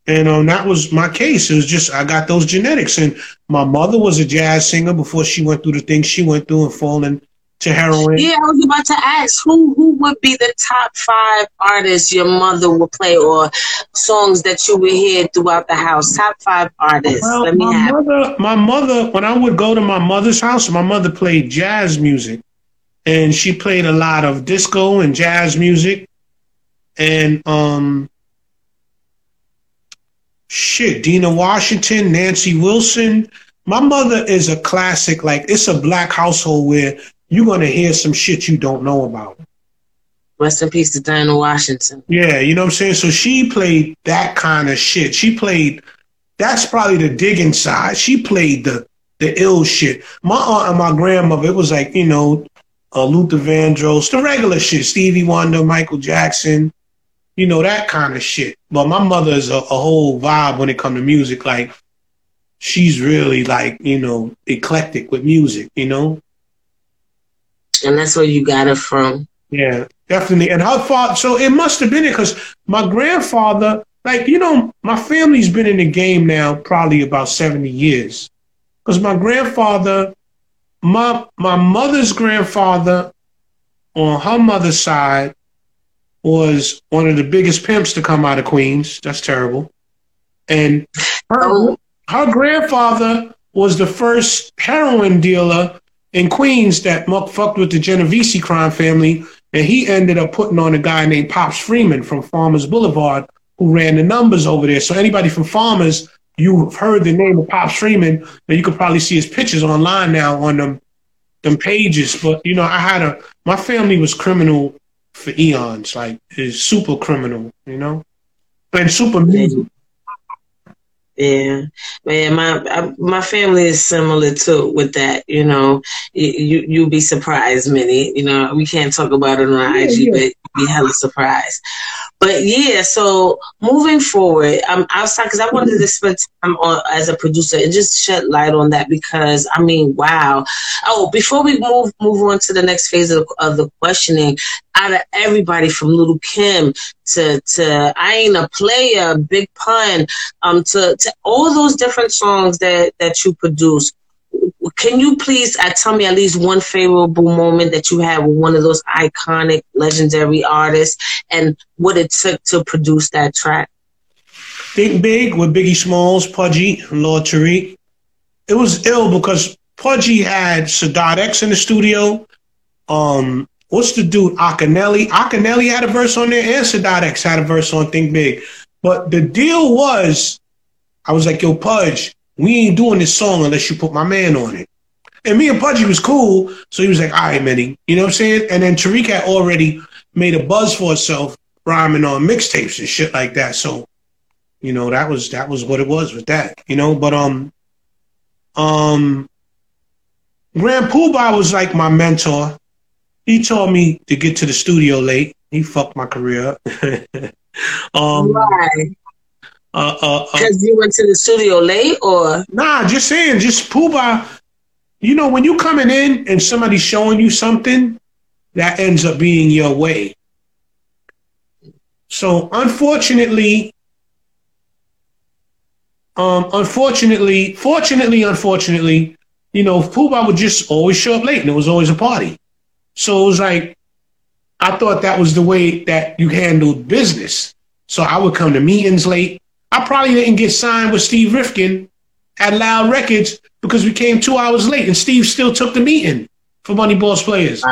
Speaker 2: And um, that was my case. It was just I got those genetics, and my mother was a jazz singer before she went through the things she went through and falling to heroin.
Speaker 1: Yeah, I was about to ask who who would be the top five artists your mother would play or songs that you would hear throughout the house. Top five artists. Well, Let me
Speaker 2: my
Speaker 1: have.
Speaker 2: mother, my mother, when I would go to my mother's house, my mother played jazz music, and she played a lot of disco and jazz music, and um shit, Dinah Washington, Nancy Wilson. My mother is a classic. Like it's a black household where you're gonna hear some shit you don't know about.
Speaker 1: Rest in peace to Dinah Washington.
Speaker 2: Yeah, you know what I'm saying. So she played that kind of shit. She played. That's probably the digging side. She played the the ill shit. My aunt and my grandmother, it was like you know, uh, Luther Vandross, the regular shit. Stevie Wonder, Michael Jackson, you know, that kind of shit. But my mother is a, a whole vibe when it comes to music. Like, she's really like, you know, eclectic with music, you know?
Speaker 1: And that's where you got it from.
Speaker 2: Yeah, definitely. And her father, so it must have been it because my grandfather, like, you know, my family's been in the game now probably about 70 years. Because my grandfather, my my mother's grandfather on her mother's side was one of the biggest pimps to come out of Queens. That's terrible. And her, oh. her grandfather was the first heroin dealer in Queens that fucked with the Genovese crime family. And he ended up putting on a guy named Pops Freeman from Farmers Boulevard who ran the numbers over there. So anybody from Farmers, you've heard the name of Pops Freeman, and you could probably see his pictures online now on them them pages. But you know, I had a my family was criminal for eons, like is super criminal, you know, and super music.
Speaker 1: Yeah, man, my my family is similar too with that. You know, you you be surprised, many. You know, we can't talk about it on IG, yeah. but you'll be hella surprised. But yeah, so moving forward, I'm outside because I wanted to spend time on as a producer and just shed light on that because I mean, wow. Oh, before we move move on to the next phase of, of the questioning, out of everybody from Lil' Kim to to I ain't a player, Big Pun, um, to to all those different songs that that you produce can you please uh, tell me at least one favorable moment that you had with one of those iconic, legendary artists and what it took to produce that track?
Speaker 2: Think Big with Biggie Smalls, Pudgee, Lord Tariq. It was ill because Pudgee had Sadat X in the studio. Um, what's the dude? Akinyele. Akinyele had a verse on there, and Sadat X had a verse on Think Big. But the deal was, I was like, yo, Pudge, we ain't doing this song unless you put my man on it. And me and Pudgee was cool, so he was like, all right, Manny, you know what I'm saying? And then Tariq had already made a buzz for herself rhyming on mixtapes and shit like that. So, you know, that was that was what it was with that, you know. But um um Grand Puba was like my mentor. He told me to get to the studio late. He fucked my career.
Speaker 1: um, Why? Because uh, uh, uh, you went to the studio late, or
Speaker 2: nah? Just saying, just Puba. You know, when you coming in and somebody's showing you something, that ends up being your way. So unfortunately, um, unfortunately, fortunately, unfortunately, you know, Puba would just always show up late, and it was always a party. So it was like, I thought that was the way that you handled business. So I would come to meetings late. I probably didn't get signed with Steve Rifkin at Loud Records because we came two hours late, and Steve still took the meeting for Money Boss Players.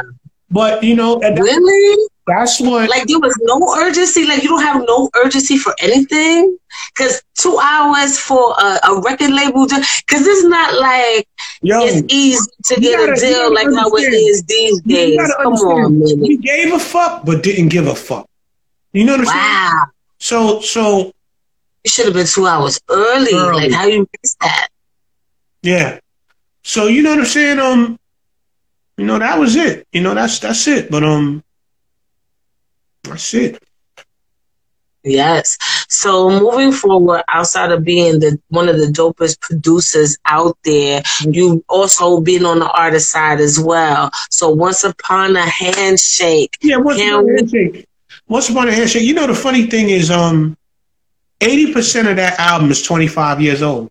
Speaker 2: But you know,
Speaker 1: really,
Speaker 2: that's what.
Speaker 1: Like there was no urgency. Like you don't have no urgency for anything. Because two hours for a, a record label, because it's not like Yo, it's easy to get gotta, a deal like how it is these days. Come on, man.
Speaker 2: We gave a fuck, but didn't give a fuck. You know what I'm wow. saying? So, so
Speaker 1: it should have been two hours early. early. Like how you miss that?
Speaker 2: Yeah. So you know what I'm saying? Um, you know that was it. You know that's that's it. But um, that's it.
Speaker 1: Yes. So moving forward, outside of being the one of the dopest producers out there, you've also been on the artist side as well. So once upon a handshake.
Speaker 2: Yeah, once upon a handshake. Once upon a handshake. You know the funny thing is, um, 80% of that album is 25 years old.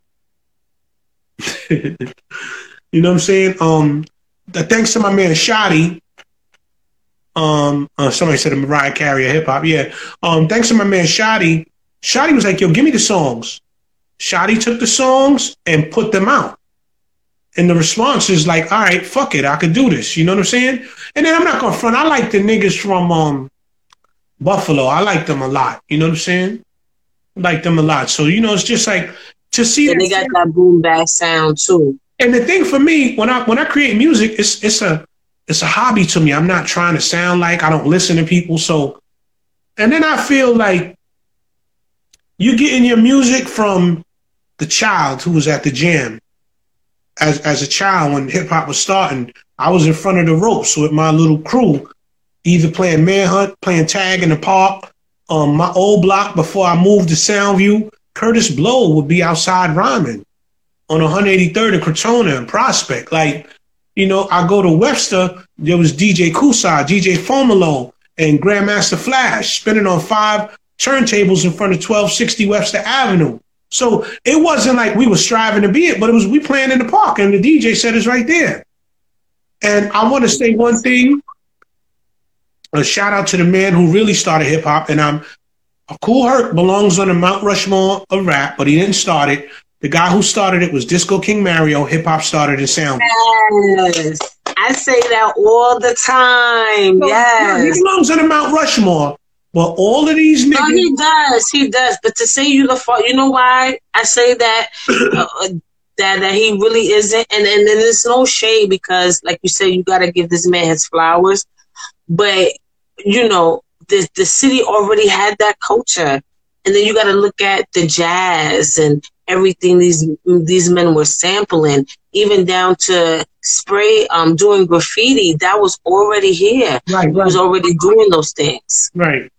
Speaker 2: you know what I'm saying? Um, thanks to my man Shotty. Um, uh, somebody said a Mariah Carey hip hop. Yeah. Um, thanks to my man Shotty. Shotty was like, "Yo, give me the songs." Shotty took the songs and put them out. And the response is like, all right, fuck it, I could do this. You know what I'm saying? And then I'm not gonna front. I like the niggas from um Buffalo. I like them a lot. You know what I'm saying? Like them a lot. So you know, it's just like to see.
Speaker 1: And they got that boom bap sound too.
Speaker 2: And the thing for me, when I when I create music, it's it's a it's a hobby to me. I'm not trying to sound like I don't listen to people. So, and then I feel like you're getting your music from the child who was at the gym. As as a child, when hip hop was starting, I was in front of the ropes with my little crew, either playing manhunt, playing tag in the park, um, my old block before I moved to Soundview, Kurtis Blow would be outside rhyming on 183rd and Crotona and Prospect. Like, you know, I go to Webster, there was DJ Kusai, DJ Fomalo, and Grandmaster Flash spinning on five turntables in front of 1260 Webster Avenue. So it wasn't like we were striving to be it, but it was we playing in the park and the DJ said it's right there. And I want to say one thing a shout out to the man who really started hip hop. And I'm a Kool Herc belongs on the Mount Rushmore of rap, but he didn't start it. The guy who started it was Disco King Mario. Hip hop started in sound.
Speaker 1: Yes, I say that all the time. So, yes,
Speaker 2: he belongs on the Mount Rushmore. But all of these niggas.
Speaker 1: No, he does. He does. But to say you the fault, you know why I say that? uh, that that he really isn't. And and, and there's no shade because, like you said, you got to give this man his flowers. But you know, the the city already had that culture, and then you got to look at the jazz and everything these these men were sampling, even down to spray um doing graffiti. That was already here.
Speaker 2: Right,
Speaker 1: He was already doing those things.
Speaker 2: right,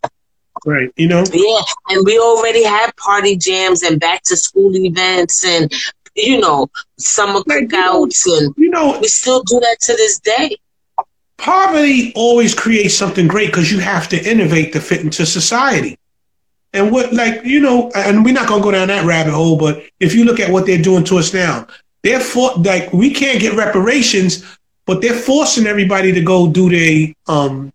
Speaker 2: right. You know,
Speaker 1: Yeah, and we already had party jams and back to school events and you know summer
Speaker 2: Like, you know-
Speaker 1: cookouts and
Speaker 2: you know,
Speaker 1: we still do that to this day.
Speaker 2: Poverty always creates something great because you have to innovate to fit into society. And what, like, you know, and we're not going to go down that rabbit hole, but if you look at what they're doing to us now, they're for, like, we can't get reparations, but they're forcing everybody to go do their, um,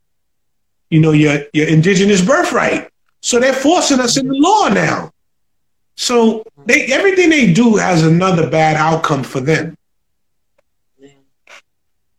Speaker 2: you know, your, your indigenous birthright. So they're forcing us in the law now. So they, everything they do has another bad outcome for them.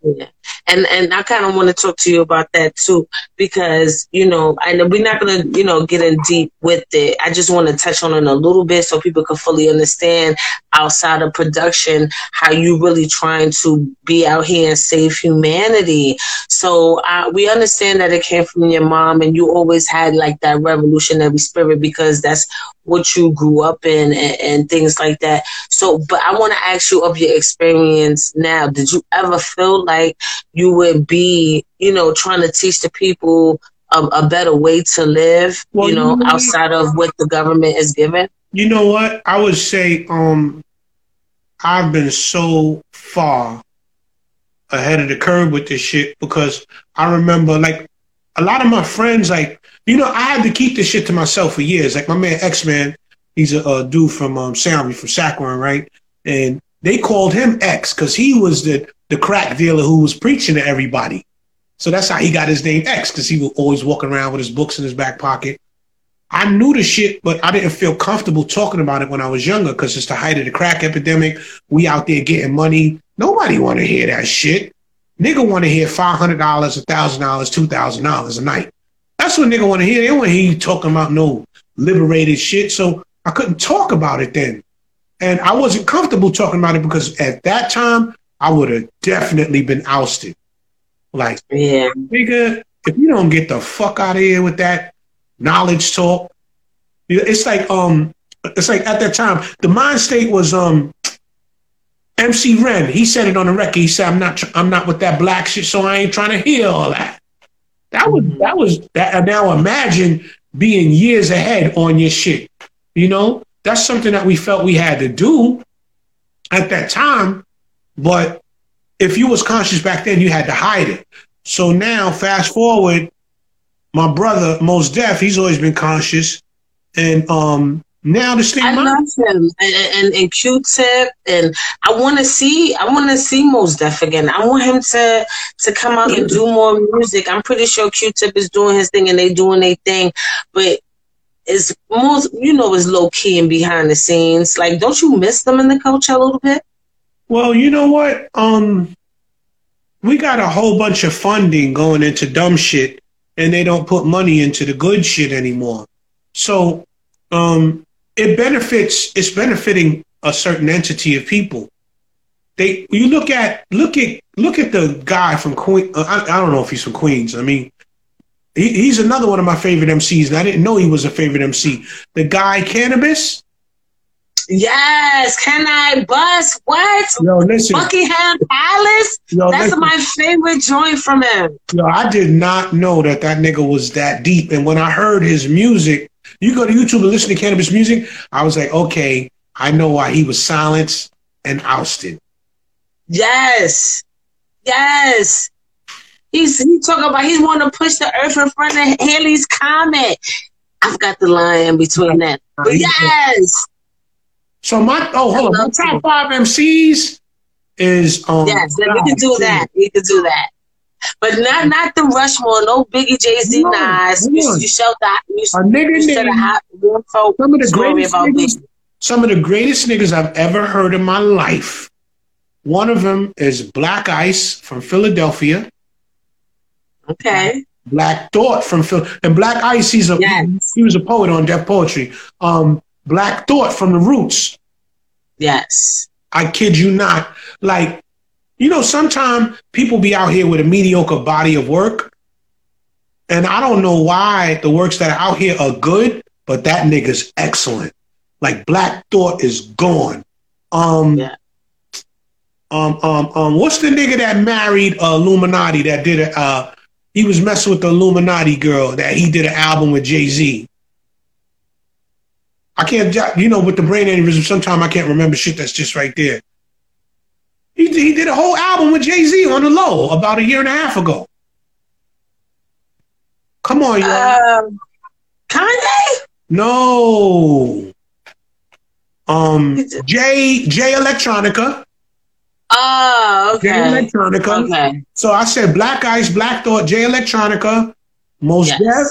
Speaker 1: Yeah. And and I kind of want to talk to you about that too because you know I we're not gonna you know get in deep with it. I just want to touch on it a little bit so people can fully understand outside of production how you really trying to be out here and save humanity. So uh, we understand that it came from your mom and you always had like that revolutionary spirit because that's what you grew up in and, and things like that. So, but I want to ask you of your experience now. Did you ever feel like you would be, you know, trying to teach the people a, a better way to live,
Speaker 2: Well,
Speaker 1: you know,
Speaker 2: you know-
Speaker 1: outside of what the government is giving?
Speaker 2: You know what? I would say um I've been so far ahead of the curve with this shit because I remember like a lot of my friends like you know I had to keep this shit to myself for years. Like my man X Man, he's a, a dude from um Soundview from Saccharin, right? And they called him X because he was the the crack dealer who was preaching to everybody. So that's how he got his name X because he was always walking around with his books in his back pocket. I knew the shit, but I didn't feel comfortable talking about it when I was younger because it's the height of the crack epidemic. We out there getting money. Nobody want to hear that shit. Nigga want to hear five hundred dollars, a thousand dollars, two thousand dollars a night. That's what nigga want to hear. They want to hear you talking about no liberated shit. So I couldn't talk about it then, and I wasn't comfortable talking about it because at that time I would have definitely been ousted. Like
Speaker 1: Yeah.
Speaker 2: nigga, if you don't get the fuck out of here with that knowledge talk, it's like um, it's like at that time the mind state was um, MC Ren. He said it on the record. He said, "I'm not, tr- I'm not with that black shit, so I ain't trying to hear all that." That was that was that. Now imagine being years ahead on your shit. You know, that's something that we felt we had to do at that time, but if you was conscious back then, you had to hide it. So now, fast forward, my brother, Mos Def, he's always been conscious, and um, now this thing.
Speaker 1: I love him and, and, and Q-Tip, and I want to see. I want to see Mos Def again. I want him to to come out and do more music. I'm pretty sure Q-Tip is doing his thing and they doing their thing, but it's most you know it's low key and behind the scenes. Like, don't you miss them in the culture a little bit?
Speaker 2: Well, you know what? Um, we got a whole bunch of funding going into dumb shit, and they don't put money into the good shit anymore. So, um, it benefits. It's benefiting a certain entity of people. They, you look at look at look at the guy from Queen. Uh, I, I don't know if he's from Queens. I mean, he, he's another one of my favorite MCs, and I didn't know he was a favorite MC. The guy Canibus.
Speaker 1: Yes. Can I bust what?
Speaker 2: Yo, listen.
Speaker 1: Buckingham Palace.
Speaker 2: Yo,
Speaker 1: That's
Speaker 2: listen.
Speaker 1: my favorite joint from him.
Speaker 2: Yo, I did not know that that nigga was that deep. And when I heard his music, you go to YouTube and listen to Canibus music. I was like, okay, I know why he was silenced and ousted.
Speaker 1: Yes. Yes. He's he talking about he want to push the earth in front of Halley's comet. I've got the line in between that. But yes.
Speaker 2: So my oh hold on, my top five MCs is um
Speaker 1: Yes. We can do that. We can do that. But not not the Rushmore, no Biggie, Jay Z,
Speaker 2: No,
Speaker 1: Nas. You, showed that. You,
Speaker 2: A nigga
Speaker 1: you said hot one folk
Speaker 2: some of the greatest
Speaker 1: about
Speaker 2: niggas, some of the greatest niggas I've ever heard in my life. One of them is Black Ice from Philadelphia.
Speaker 1: Okay.
Speaker 2: Black Thought from Phil and Black Ice. He's a
Speaker 1: Yes.
Speaker 2: he was a poet on Def Poetry. Um, Black Thought from the Roots.
Speaker 1: Yes.
Speaker 2: I kid you not. Like, you know, sometimes people be out here with a mediocre body of work. And I don't know why the works that are out here are good, but that nigga's excellent. Like Black Thought is gone. Um, yeah. um, um, um, what's the nigga that married uh, Illuminati that did it? Uh, he was messing with the Illuminati girl that he did an album with Jay Z. I can't, you know, with the brain aneurysm, sometimes I can't remember shit that's just right there. He, he did a whole album with Jay Z on the low about a year and a half ago. Come on, y'all.
Speaker 1: Um, Kanye?
Speaker 2: No. Um, J Jay Electronica.
Speaker 1: Oh, okay. Jay
Speaker 2: Electronica. Okay. So I said Black Ice, Black Thought, Jay Electronica, Mos yes. Def.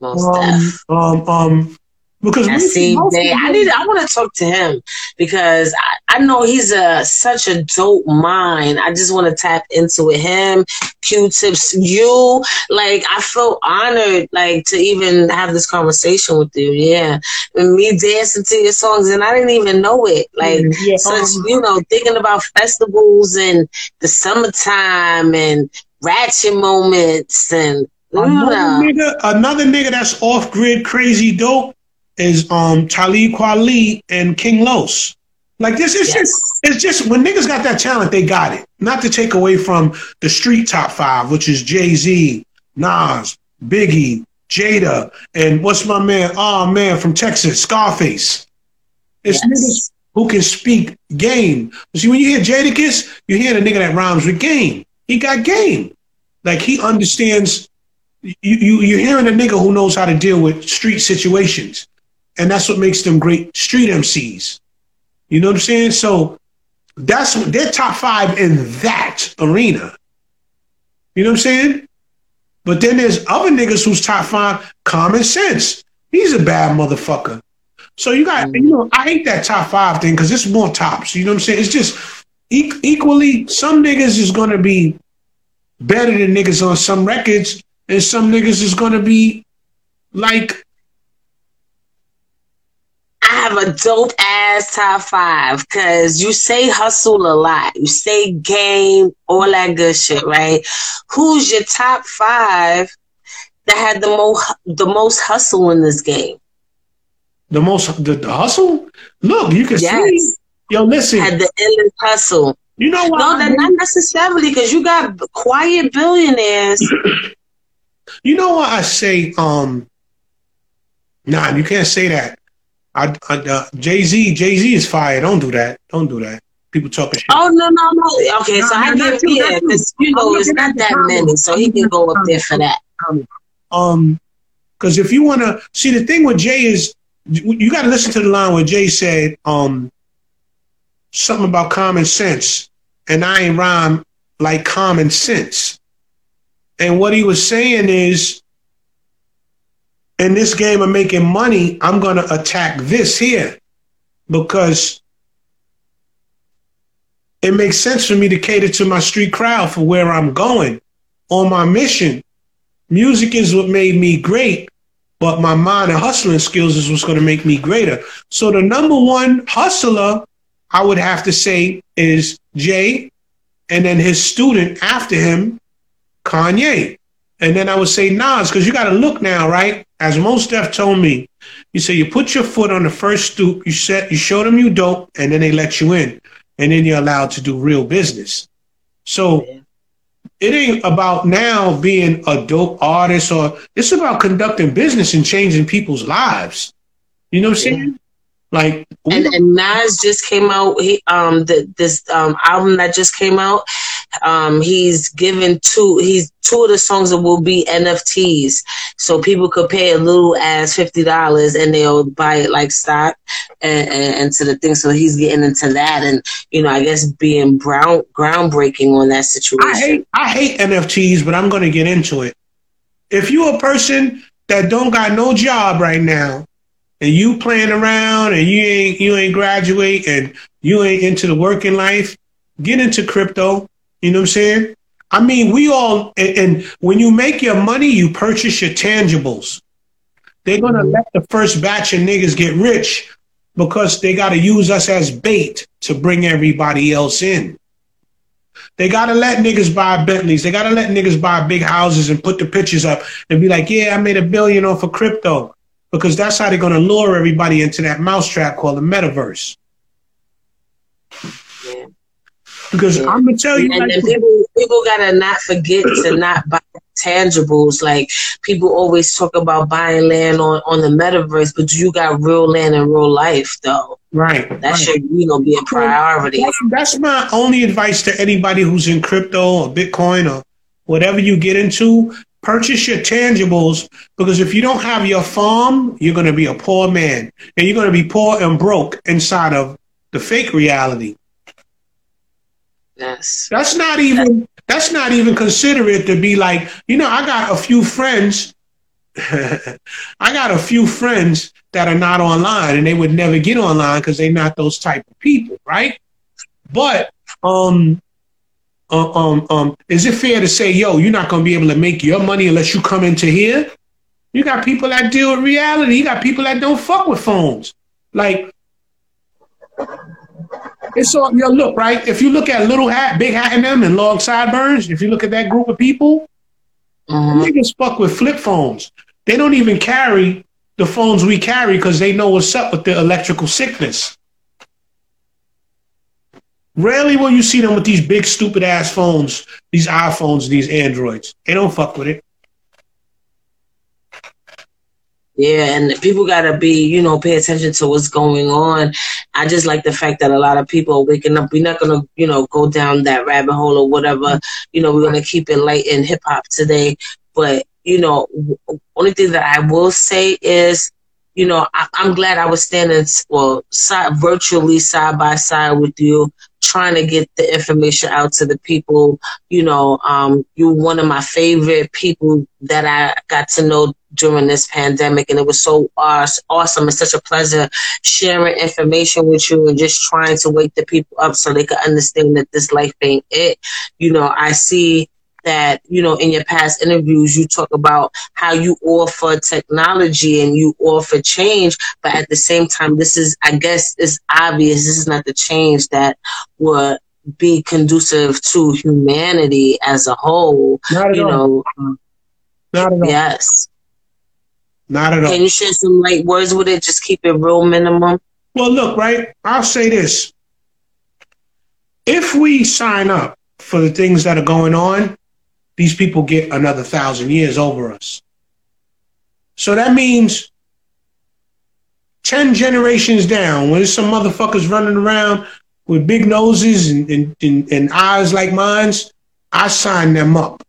Speaker 1: Mos um, Def.
Speaker 2: Um, um, because
Speaker 1: I see, they, I need. I want to talk to him because I, I know he's a such a dope mind. I just want to tap into it. Him, Q-Tips, you. Like I feel honored, like to even have this conversation with you. Yeah, and me dancing to your songs, and I didn't even know it. Like mm, yeah. such, um, you know, thinking about festivals and the summertime and ratchet moments and.
Speaker 2: Another nigga, another nigga that's off grid, crazy dope is um Talib Kweli and King Los. Like this is yes. just it's just when niggas got that talent, they got it. Not to take away from the street top five, which is Jay Z, Nas, Biggie, Jada, and what's my man? Oh man, from Texas, Scarface. It's yes. niggas who can speak game. See, when you hear Jadakiss, you hear the nigga that rhymes with game. He got game. Like he understands. You, you you're hearing a nigga who knows how to deal with street situations. And that's what makes them great street MCs. You know what I'm saying? So that's they're top five in that arena. You know what I'm saying? But then there's other niggas who's top five, common sense. He's a bad motherfucker. So you got, you know, I hate that top five thing because it's more tops. You know what I'm saying? It's just e- equally, some niggas is going to be better than niggas on some records, and some niggas is going to be like
Speaker 1: have a dope ass top five because you say hustle a lot. You say game, all that good shit, right? Who's your top five that had the most the most hustle in this game?
Speaker 2: The most the, the hustle? Look, you can yes. see. Yo, listen.
Speaker 1: Had the endless hustle.
Speaker 2: You know what?
Speaker 1: No, that not necessarily because you got quiet billionaires.
Speaker 2: you know what I say? Um, nah, you can't say that. I, uh, Jay Z, Jay Z is fire. Don't do that. Don't do that. People talking shit.
Speaker 1: Oh no, no, no. Okay, no, so I give yeah, because you know it's not that many, so he can go up there for that.
Speaker 2: Um, because if you want to see the thing with Jay is you got to listen to the line where Jay said um something about common sense, and I ain't rhyme like common sense. And what he was saying is in this game of making money, I'm going to attack this here because it makes sense for me to cater to my street crowd for where I'm going on my mission. Music is what made me great, but my mind and hustling skills is what's going to make me greater. So the number one hustler, I would have to say, is Jay, and then his student after him, Kanye. And then I would say Nas, because you got to look now, right? As Mos Def told me, you say you put your foot on the first stoop, you set, you show them you dope, and then they let you in, and then you're allowed to do real business. So it ain't about now being a dope artist, or it's about conducting business and changing people's lives. You know what I'm saying? Like
Speaker 1: and, and Nas just came out. He um the, this um album that just came out. Um, he's given two. He's two of the songs that will be NFTs, so people could pay a little as fifty dollars and they'll buy it like stock and, and, and, to the thing. So he's getting into that, and you know, I guess being brown groundbreaking on that situation.
Speaker 2: I hate I hate NFTs, but I'm going to get into it. If you're a person that don't got no job right now and you playing around and you ain't you ain't graduate and you ain't into the working life, get into crypto. You know what I'm saying? I mean, we all and, and when you make your money, you purchase your tangibles. They're gonna mm-hmm. let the first batch of niggas get rich because they got to use us as bait to bring everybody else in. They got to let niggas buy Bentleys. They got to let niggas buy big houses and put the pictures up and be like, yeah, I made a billion off of crypto. Because that's how they're going to lure everybody into that mousetrap called the metaverse. Yeah. Because yeah. I'm gonna tell you,
Speaker 1: and like, people people gotta not forget to not buy tangibles. Like people always talk about buying land on, on the metaverse, but you got real land in real life though.
Speaker 2: Right.
Speaker 1: That
Speaker 2: right.
Speaker 1: should, you know, be a priority.
Speaker 2: That's, that's my only advice to anybody who's in crypto or Bitcoin or whatever you get into. Purchase your tangibles because if you don't have your farm, you're going to be a poor man and you're going to be poor and broke inside of the fake reality.
Speaker 1: Yes.
Speaker 2: That's not even that's not even considerate to be like, you know, I got a few friends I got a few friends that are not online and they would never get online because they're not those type of people, right? But um uh, um um is it fair to say, yo, you're not gonna be able to make your money unless you come into here? You got people that deal with reality, you got people that don't fuck with phones. Like it's all yo look right. If you look at Little Hat, Big Hat, and them, and Long Sideburns, if you look at that group of people, mm-hmm. niggas fuck with flip phones. They don't even carry the phones we carry because they know what's up with the electrical sickness. Rarely will you see them with these big stupid ass phones, these iPhones, these Androids. They don't fuck with it.
Speaker 1: Yeah, and people gotta be, you know, pay attention to what's going on. I just like the fact that a lot of people are waking up. We're not gonna, you know, go down that rabbit hole or whatever. You know, we're gonna keep it light in hip hop today. But you know, only thing that I will say is, you know, I, am glad I was standing well side, virtually side by side with you, trying to get the information out to the people. You know, um, you're one of my favorite people that I got to know during this pandemic and it was so awesome it's such a pleasure sharing information with you and just trying to wake the people up so they could understand that this life ain't it you know i see that you know in your past interviews you talk about how you offer technology and you offer change but at the same time this is i guess it's obvious this is not the change that would be conducive to humanity as a whole you all. know
Speaker 2: not at all.
Speaker 1: yes
Speaker 2: not at all.
Speaker 1: Can you share some light words with it? Just keep it real minimum.
Speaker 2: Well, look, right? I'll say this. If we sign up for the things that are going on, these people get another thousand years over us. So that means 10 generations down, when there's some motherfuckers running around with big noses and, and, and, and eyes like mine, I signed them up.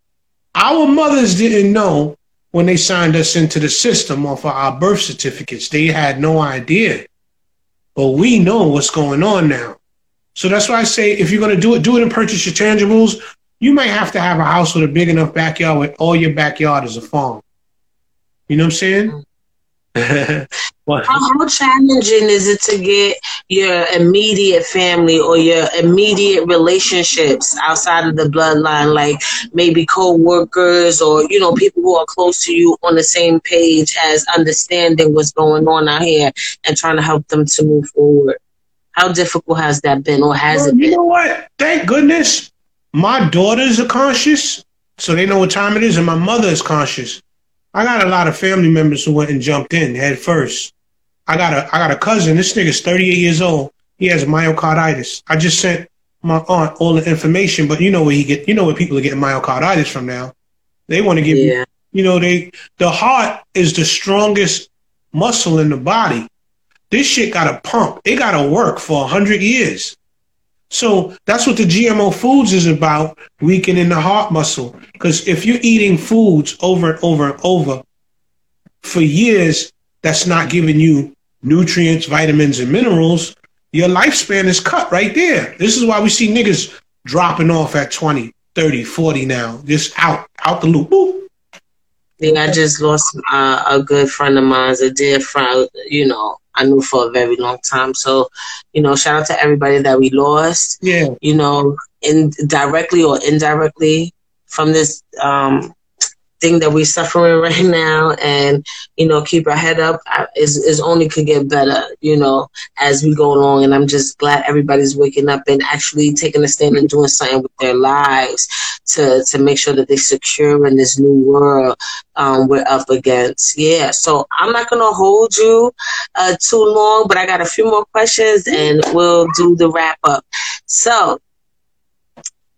Speaker 2: Our mothers didn't know when they signed us into the system off of our birth certificates. They had no idea. But we know what's going on now. So that's why I say if you're going to do it, do it and purchase your tangibles. You might have to have a house with a big enough backyard where all your backyard is a farm. You know what I'm saying? Mm-hmm.
Speaker 1: How, how challenging is it to get your immediate family or your immediate relationships outside of the bloodline, like maybe co-workers or you know people who are close to you on the same page as understanding what's going on out here and trying to help them to move forward? How difficult has that been, or has well, it?
Speaker 2: You know what? Thank goodness, my daughters are conscious, so they know what time it is, and my mother is conscious. I got a lot of family members who went and jumped in head first. I got a I got a cousin. This nigga's 38 years old. He has myocarditis. I just sent my aunt all the information, but you know where he get you know where people are getting myocarditis from now. They want to give yeah. you know they the heart is the strongest muscle in the body. This shit got to pump. It got to work for hundred years. So that's what the GMO foods is about, weakening the heart muscle. Because if you're eating foods over and over and over for years, that's not giving you nutrients, vitamins, and minerals, your lifespan is cut right there. This is why we see niggas dropping off at 20, 30, 40 now, just out, out the loop. Boop.
Speaker 1: Yeah, I just lost uh, a good friend of mine, a dear friend, you know, I knew for a very long time. So, you know, shout out to everybody that we lost.
Speaker 2: Yeah.
Speaker 1: You know, in directly or indirectly from this um thing that we're suffering right now and you know keep our head up is is only could get better you know as we go along. And i'm just glad everybody's waking up and actually taking a stand and doing something with their lives to to make sure that they're secure in this new world um, we're up against. Yeah so i'm not gonna hold you uh, too long but i got a few more questions and we'll do the wrap up. So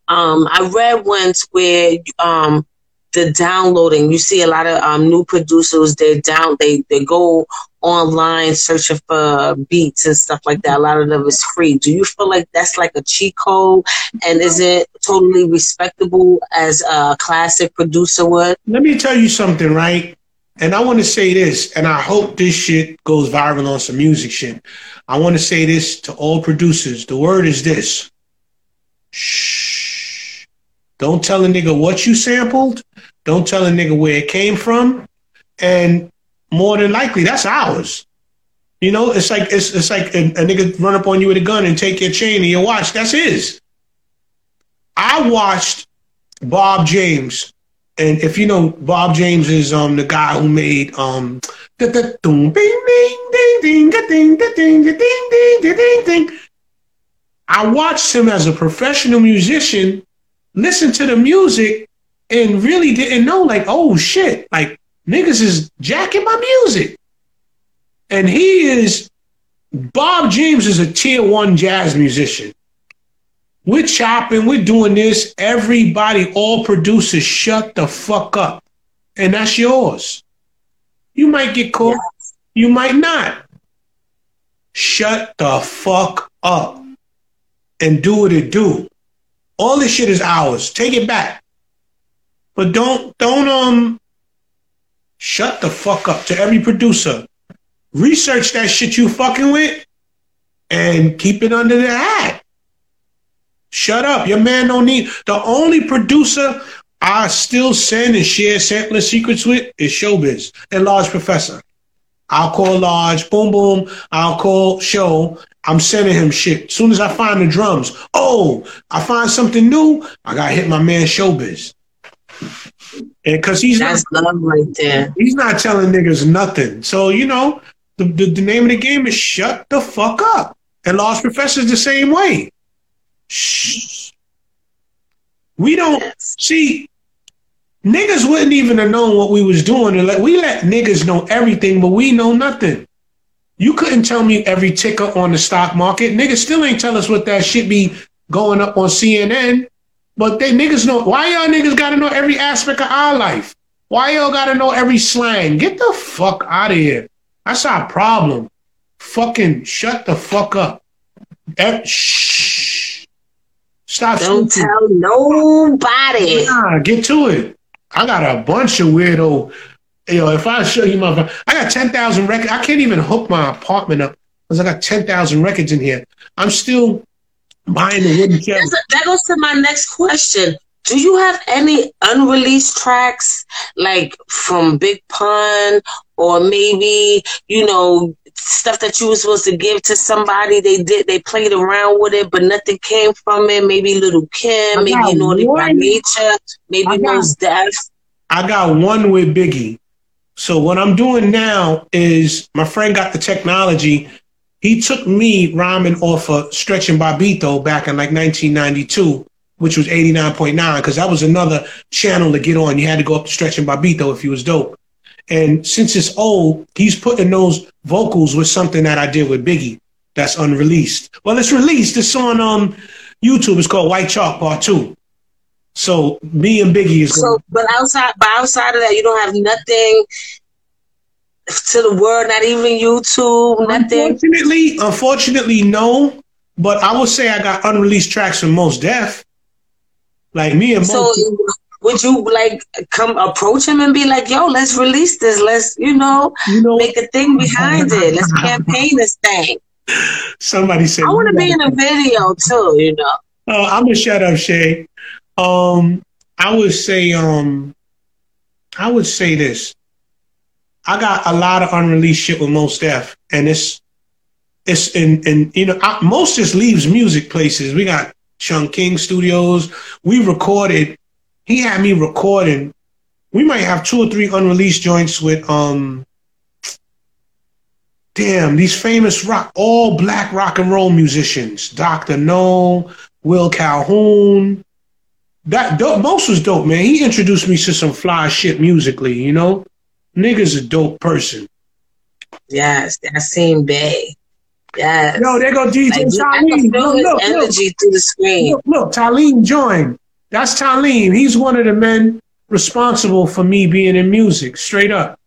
Speaker 1: um, I read once where um, the downloading. You see a lot of um, new producers. They down. They they go online searching for beats and stuff like that. A lot of them is free. Do you feel like that's like a cheat code? And is it totally respectable as a classic producer would?
Speaker 2: Let me tell you something, right? And I want to say this, and I hope this shit goes viral on some music shit. I want to say this to all producers. The word is this. Shh. Don't tell a nigga what you sampled. Don't tell a nigga where it came from. And more than likely, that's ours. You know, it's like it's it's like a, a nigga run up on you with a gun and take your chain and your watch. That's his. I watched Bob James, and if you know Bob James is um the guy who made um the ding ding ding ding ding ding ding ding ding ding. I watched him as a professional musician listen to the music and really didn't know, like, oh shit, like niggas is jacking my music. And he is, Bob James is a tier one jazz musician. We're chopping, we're doing this. Everybody, all producers, shut the fuck up. And that's yours. You might get caught, yes. you might not. Shut the fuck up and do what it do. All this shit is ours. Take it back. But don't don't um shut the fuck up to every producer. Research that shit you fucking with and keep it under the hat. Shut up. Your man don't need the only producer I still send and share sampling secrets with is Showbiz and Large Professor. I'll call Large, boom boom. I'll call Show. I'm sending him shit. As soon as I find the drums, oh, I find something new. I gotta hit my man Showbiz. And because he's
Speaker 1: that's not, love right there.
Speaker 2: He's not telling niggas nothing. So you know, the, the, the name of the game is shut the fuck up. And Large Professor's the same way. Shh. We don't see. Niggas wouldn't even have known what we was doing. We let niggas know everything, but we know nothing. You couldn't tell me every ticker on the stock market. Niggas still ain't tell us what that shit be going up on CNN. But they niggas know why y'all niggas gotta know every aspect of our life. Why y'all gotta know every slang? Get the fuck out of here. That's our problem. Fucking shut the fuck up. Eh, shh. Stop.
Speaker 1: Don't speaking. tell nobody.
Speaker 2: Nah, get to it. I got a bunch of weirdo. Yo, if I show you my, I got ten thousand records. I can't even hook my apartment up because I got ten thousand records in here. I'm still buying the wooden chair.
Speaker 1: That goes to my next question. Do you have any unreleased tracks like from Big Pun or maybe, you know, stuff that you were supposed to give to somebody they did they played around with it but nothing came from it maybe Lil' Kim maybe naughty by nature maybe Mos Def
Speaker 2: i got one with biggie so what i'm doing now is my friend got the technology he took me rhyming off of Stretch and Bobbito back in like 1992, which was 89.9, because that was another channel to get on. You had to go up to Stretch and Bobbito if you was dope. And since it's old, he's putting those vocals with something that I did with Biggie that's unreleased. Well, it's released. It's on um, YouTube. It's called White Chalk Part 2. So me and Biggie is.
Speaker 1: So, but outside, but outside of that, you don't have nothing to the world, not even YouTube, nothing?
Speaker 2: Unfortunately, unfortunately, no. But I would say I got unreleased tracks from Mos Def. Like me and
Speaker 1: so, would you like come approach him and be like, "Yo, let's release this. Let's, you know, you know make a thing behind it. Let's campaign this thing."
Speaker 2: Somebody said,
Speaker 1: "I want to be in a video too." You know.
Speaker 2: Oh, I'm gonna shut up, Shay. Um, I would say, um, I would say this. I got a lot of unreleased shit with Mos Def, and it's it's in and you know I, most just leaves music places. We got Chung King Studios. We recorded. He had me recording we might have two or three unreleased joints with um damn these famous rock all black rock and roll musicians Dr. Know will calhoun that dope, Mos was dope man he introduced me to some fly shit musically you know nigga's a dope person
Speaker 1: yes that same bay yes
Speaker 2: yo there go dj like, Talim.
Speaker 1: Look, look, energy look. through the screen
Speaker 2: look, look joined that's Talim. He's one of the men responsible for me being in music, straight up.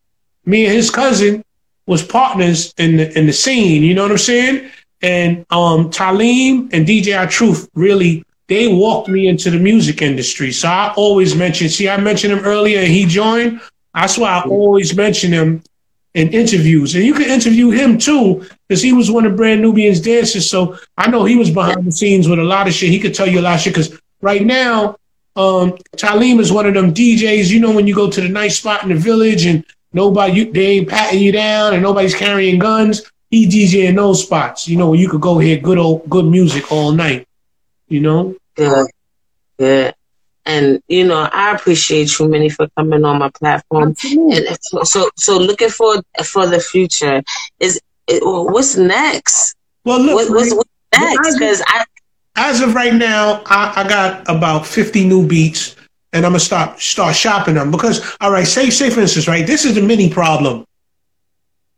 Speaker 2: Me and his cousin was partners in the in the scene, you know what I'm saying? And um Talim and DJ I Truth really they walked me into the music industry. So I always mention, see, I mentioned him earlier and he joined. That's why I always mention him in interviews. And you can interview him too, because he was one of Brand Nubian's dancers. So I know he was behind the scenes with a lot of shit. He could tell you a lot of shit because right now um, Talim is one of them DJs. You know when you go to the nice spot in the village and nobody they ain't patting you down and nobody's carrying guns. He DJ in those spots. You know where you could go hear good old good music all night. You know.
Speaker 1: Good. Good. And you know, I appreciate you, Minnie, for coming on my platform. Absolutely. And so, so looking for for the future is what's next?
Speaker 2: Well, look, what,
Speaker 1: what's, what's next? Because I
Speaker 2: as of right now, I, I got about 50 new beats and I'm gonna start start shopping them because all right, say say for instance, right, this is the mini problem.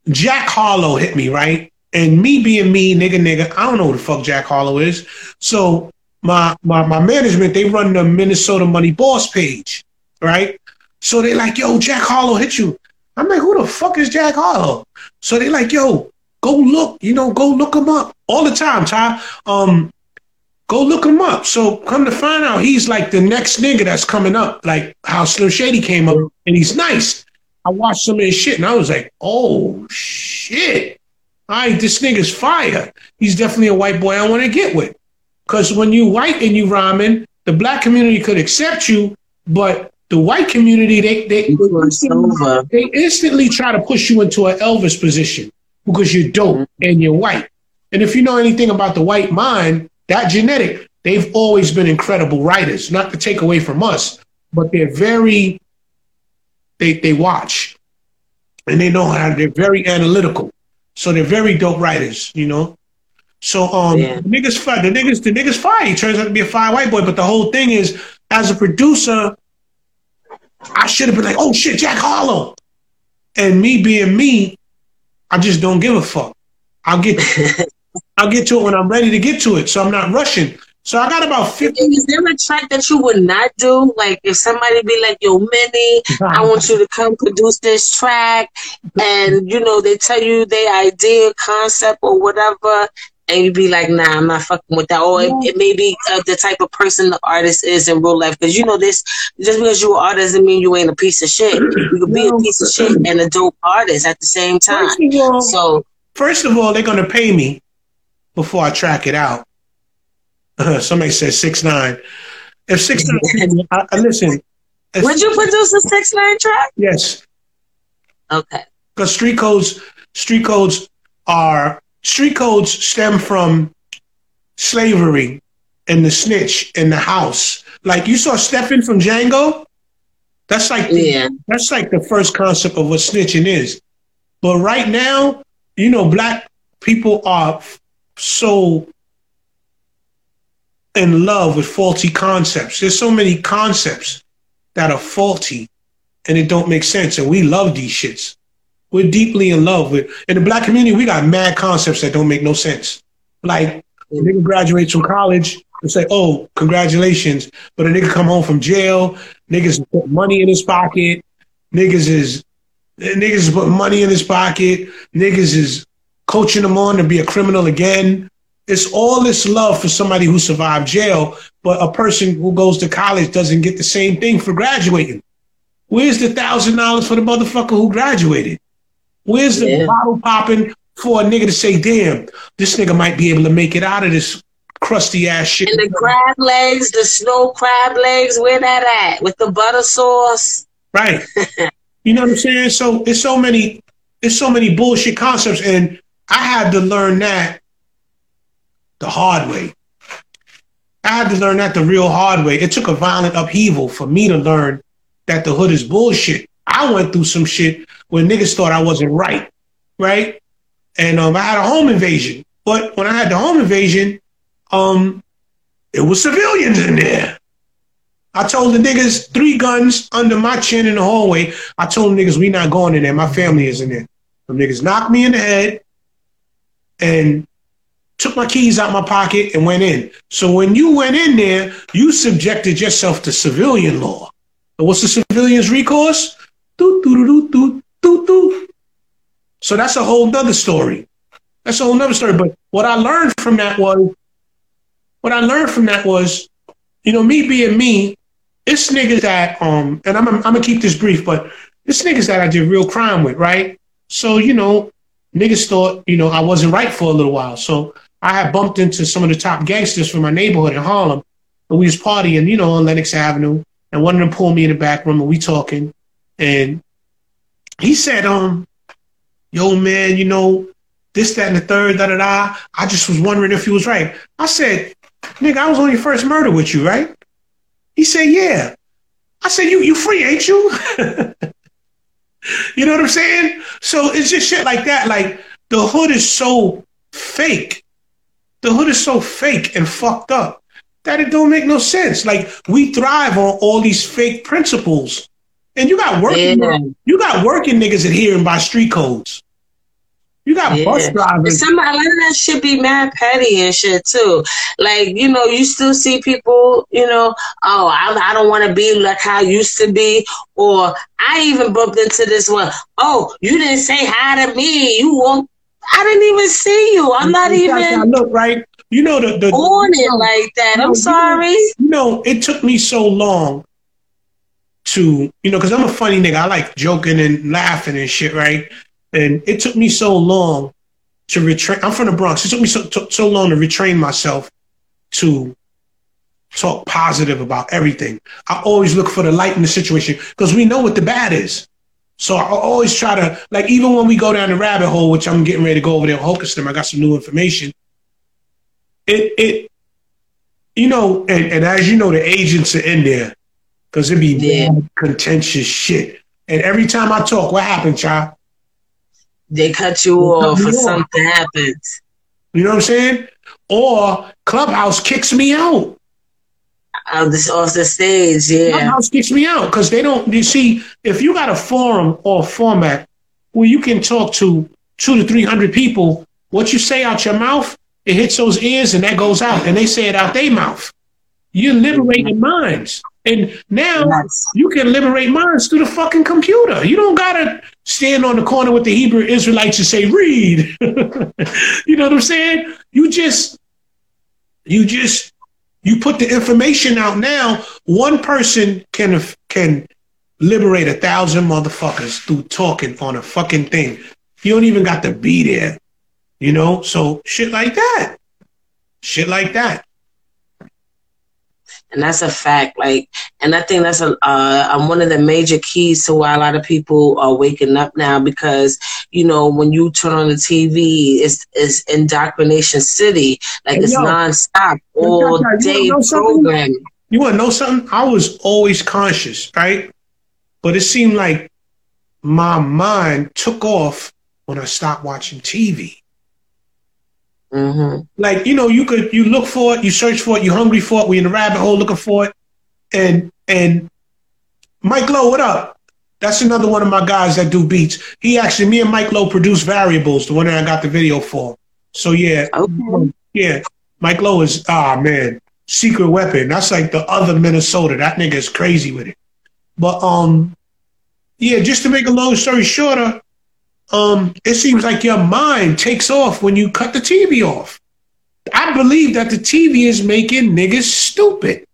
Speaker 2: Jack Harlow hit me, right? And me being me, nigga, nigga, I don't know who the fuck Jack Harlow is. So my my my management, they run the Minnesota Money Boss page, right? So they like, yo, Jack Harlow hit you. I'm like, who the fuck is Jack Harlow? So they like, yo, go look, you know, go look him up all the time, Ty. Um, Go look him up. So come to find out, he's like the next nigga that's coming up, like how Slim Shady came up, and he's nice. I watched some of his shit, and I was like, oh shit! Right, this nigga's fire. He's definitely a white boy I want to get with. Because when you white and you rhyming, the black community could accept you, but the white community they they, they, instantly, they instantly try to push you into an Elvis position because you're dope mm-hmm. and you're white. And if you know anything about the white mind, that genetic, they've always been incredible writers, not to take away from us, but they're very, they, they watch and they know how, they're very analytical. So they're very dope writers, you know? So um, yeah. the niggas fire. The niggas, the niggas fire. He turns out to be a fine white boy. But the whole thing is, as a producer, I should have been like, "Oh shit, Jack Harlow," and me being me, I just don't give a fuck. I'll get I'll get to it when I'm ready to get to it. So I'm not rushing. So I got about 50.
Speaker 1: Is there a track that you would not do? Like if somebody be like, yo, Minnie, I want you to come produce this track. And, you know, they tell you their idea, concept or whatever. And you'd be like, nah, I'm not fucking with that. Or it, it may be uh, the type of person the artist is in real life. Because you know this, just because you're an artist doesn't mean you ain't a piece of shit. You could be a piece of shit and a dope artist at the same time. So,
Speaker 2: first of all, they're going to pay me before I track it out. Uh, somebody says six nine. If six nine, I, I listen.
Speaker 1: Would you produce a six nine track?
Speaker 2: Yes.
Speaker 1: Okay.
Speaker 2: Because street codes, street codes are street codes stem from slavery and the snitch in the house. Like you saw Stephen from Django. That's like the, yeah. that's like the first concept of what snitching is. But right now, you know, black people are so in love with faulty concepts. There's so many concepts that are faulty and it don't make sense. And we love these shits. We're deeply in love with in the black community, we got mad concepts that don't make no sense. Like a nigga graduates from college and say, Oh, congratulations. But a nigga come home from jail, niggas put money in his pocket, niggas is niggas put money in his pocket, niggas is coaching them on to be a criminal again. It's all this love for somebody who survived jail, but a person who goes to college doesn't get the same thing for graduating. Where's the thousand dollars for the motherfucker who graduated? Where's the yeah. bottle popping for a nigga to say, damn, this nigga might be able to make it out of this crusty ass shit.
Speaker 1: And the crab legs, the snow crab legs, where that at? With the butter sauce.
Speaker 2: Right. you know what I'm saying? So it's so many, it's so many bullshit concepts. And I had to learn that the hard way. I had to learn that the real hard way. It took a violent upheaval for me to learn that the hood is bullshit. I went through some shit where niggas thought I wasn't right, right? And um, I had a home invasion. But when I had the home invasion, um, it was civilians in there. I told the niggas three guns under my chin in the hallway. I told the niggas we not going in there. My family is in there. The niggas knocked me in the head and took my keys out my pocket and went in. So when you went in there, you subjected yourself to civilian law. And what's the civilian's recourse? Doo, doo, doo, doo, doo, doo. So that's a whole nother story. That's a whole nother story. But what I learned from that was, what I learned from that was, you know, me being me, it's niggas that, um, and I'm, I'm gonna keep this brief, but it's niggas that I did real crime with, right? So, you know, niggas thought, you know, I wasn't right for a little while. So I had bumped into some of the top gangsters from my neighborhood in Harlem, and we was partying, you know, on Lenox Avenue, and one of them pulled me in the back room and we talking, and he said, um, yo, man, you know, this, that, and the third, da da da. I just was wondering if he was right. I said, nigga, I was on your first murder with you, right? He said, yeah. I said, you you free, ain't you? you know what I'm saying? So it's just shit like that. Like the hood is so fake. The hood is so fake and fucked up that it don't make no sense. Like we thrive on all these fake principles. And you got working yeah. you got working niggas adhering by street codes. You got yeah. bus drivers.
Speaker 1: Some a lot of that should be mad petty and shit too. Like you know, you still see people. You know, oh, I, I don't want to be like how I used to be. Or I even bumped into this one. Oh, you didn't say hi to me. You won't. I didn't even see you. I'm not even.
Speaker 2: Look right. You know the, the
Speaker 1: on it like that. I'm sorry. You
Speaker 2: know, it took me so long to you know because I'm a funny nigga. I like joking and laughing and shit, right? And it took me so long to retrain. I'm from the Bronx. It took me so, so long to retrain myself to talk positive about everything. I always look for the light in the situation because we know what the bad is. So I always try to, like, even when we go down the rabbit hole, which I'm getting ready to go over there with them, I got some new information. It, it, you know, and, and as you know, the agents are in there because it'd be yeah. contentious shit. And every time I talk, what happened, child?
Speaker 1: They cut you off or something happens.
Speaker 2: You know what I'm saying? Or Clubhouse kicks me out.
Speaker 1: Out this off the stage, yeah.
Speaker 2: Clubhouse kicks me out because they don't. You see, if you got a forum or a format where you can talk to two to three hundred people, what you say out your mouth, it hits those ears and that goes out, and they say it out their mouth. You're liberating minds. And now yes. you can liberate minds through the fucking computer. You don't gotta stand on the corner with the Hebrew Israelites and say, read. you know what I'm saying? You just, you just, you put the information out now. One person can can liberate a thousand motherfuckers through talking on a fucking thing. You don't even got to be there. You know? So shit like that. Shit like that
Speaker 1: and that's a fact. Like, and I think that's a uh, one of the major keys to why a lot of people are waking up now because you know when you turn on the TV, it's it's indoctrination city, like it's yo, nonstop all day you programming.
Speaker 2: You want to know something? I was always conscious, right? But it seemed like my mind took off when I stopped watching TV. Mm-hmm. Like you know, you could you look for it, you search for it, you're hungry for it, we in the rabbit hole looking for it, and and Mike Lowe, what up? That's another one of my guys that do beats. He actually, me and Mike Lowe produce Variables, the one that I got the video for. So yeah, okay. yeah, Mike Lowe is ah man, secret weapon. That's like the other Minnesota. That nigga is crazy with it. But um, yeah, just to make a long story shorter, um, it seems like your mind takes off when you cut the TV off. I believe that the TV is making niggas stupid.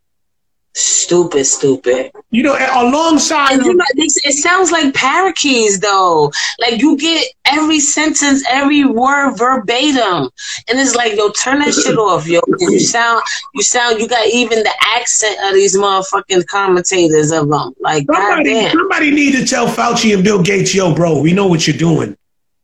Speaker 1: Stupid, stupid.
Speaker 2: You know, alongside.
Speaker 1: you know, it sounds like parakeets, though. Like you get every sentence, every word verbatim, and it's like, yo, turn that shit off, yo. You sound, you sound, you got even the accent of these motherfucking commentators of them. Like, somebody, goddamn.
Speaker 2: Somebody need to tell Fauci and Bill Gates, yo, bro, we know what you're doing.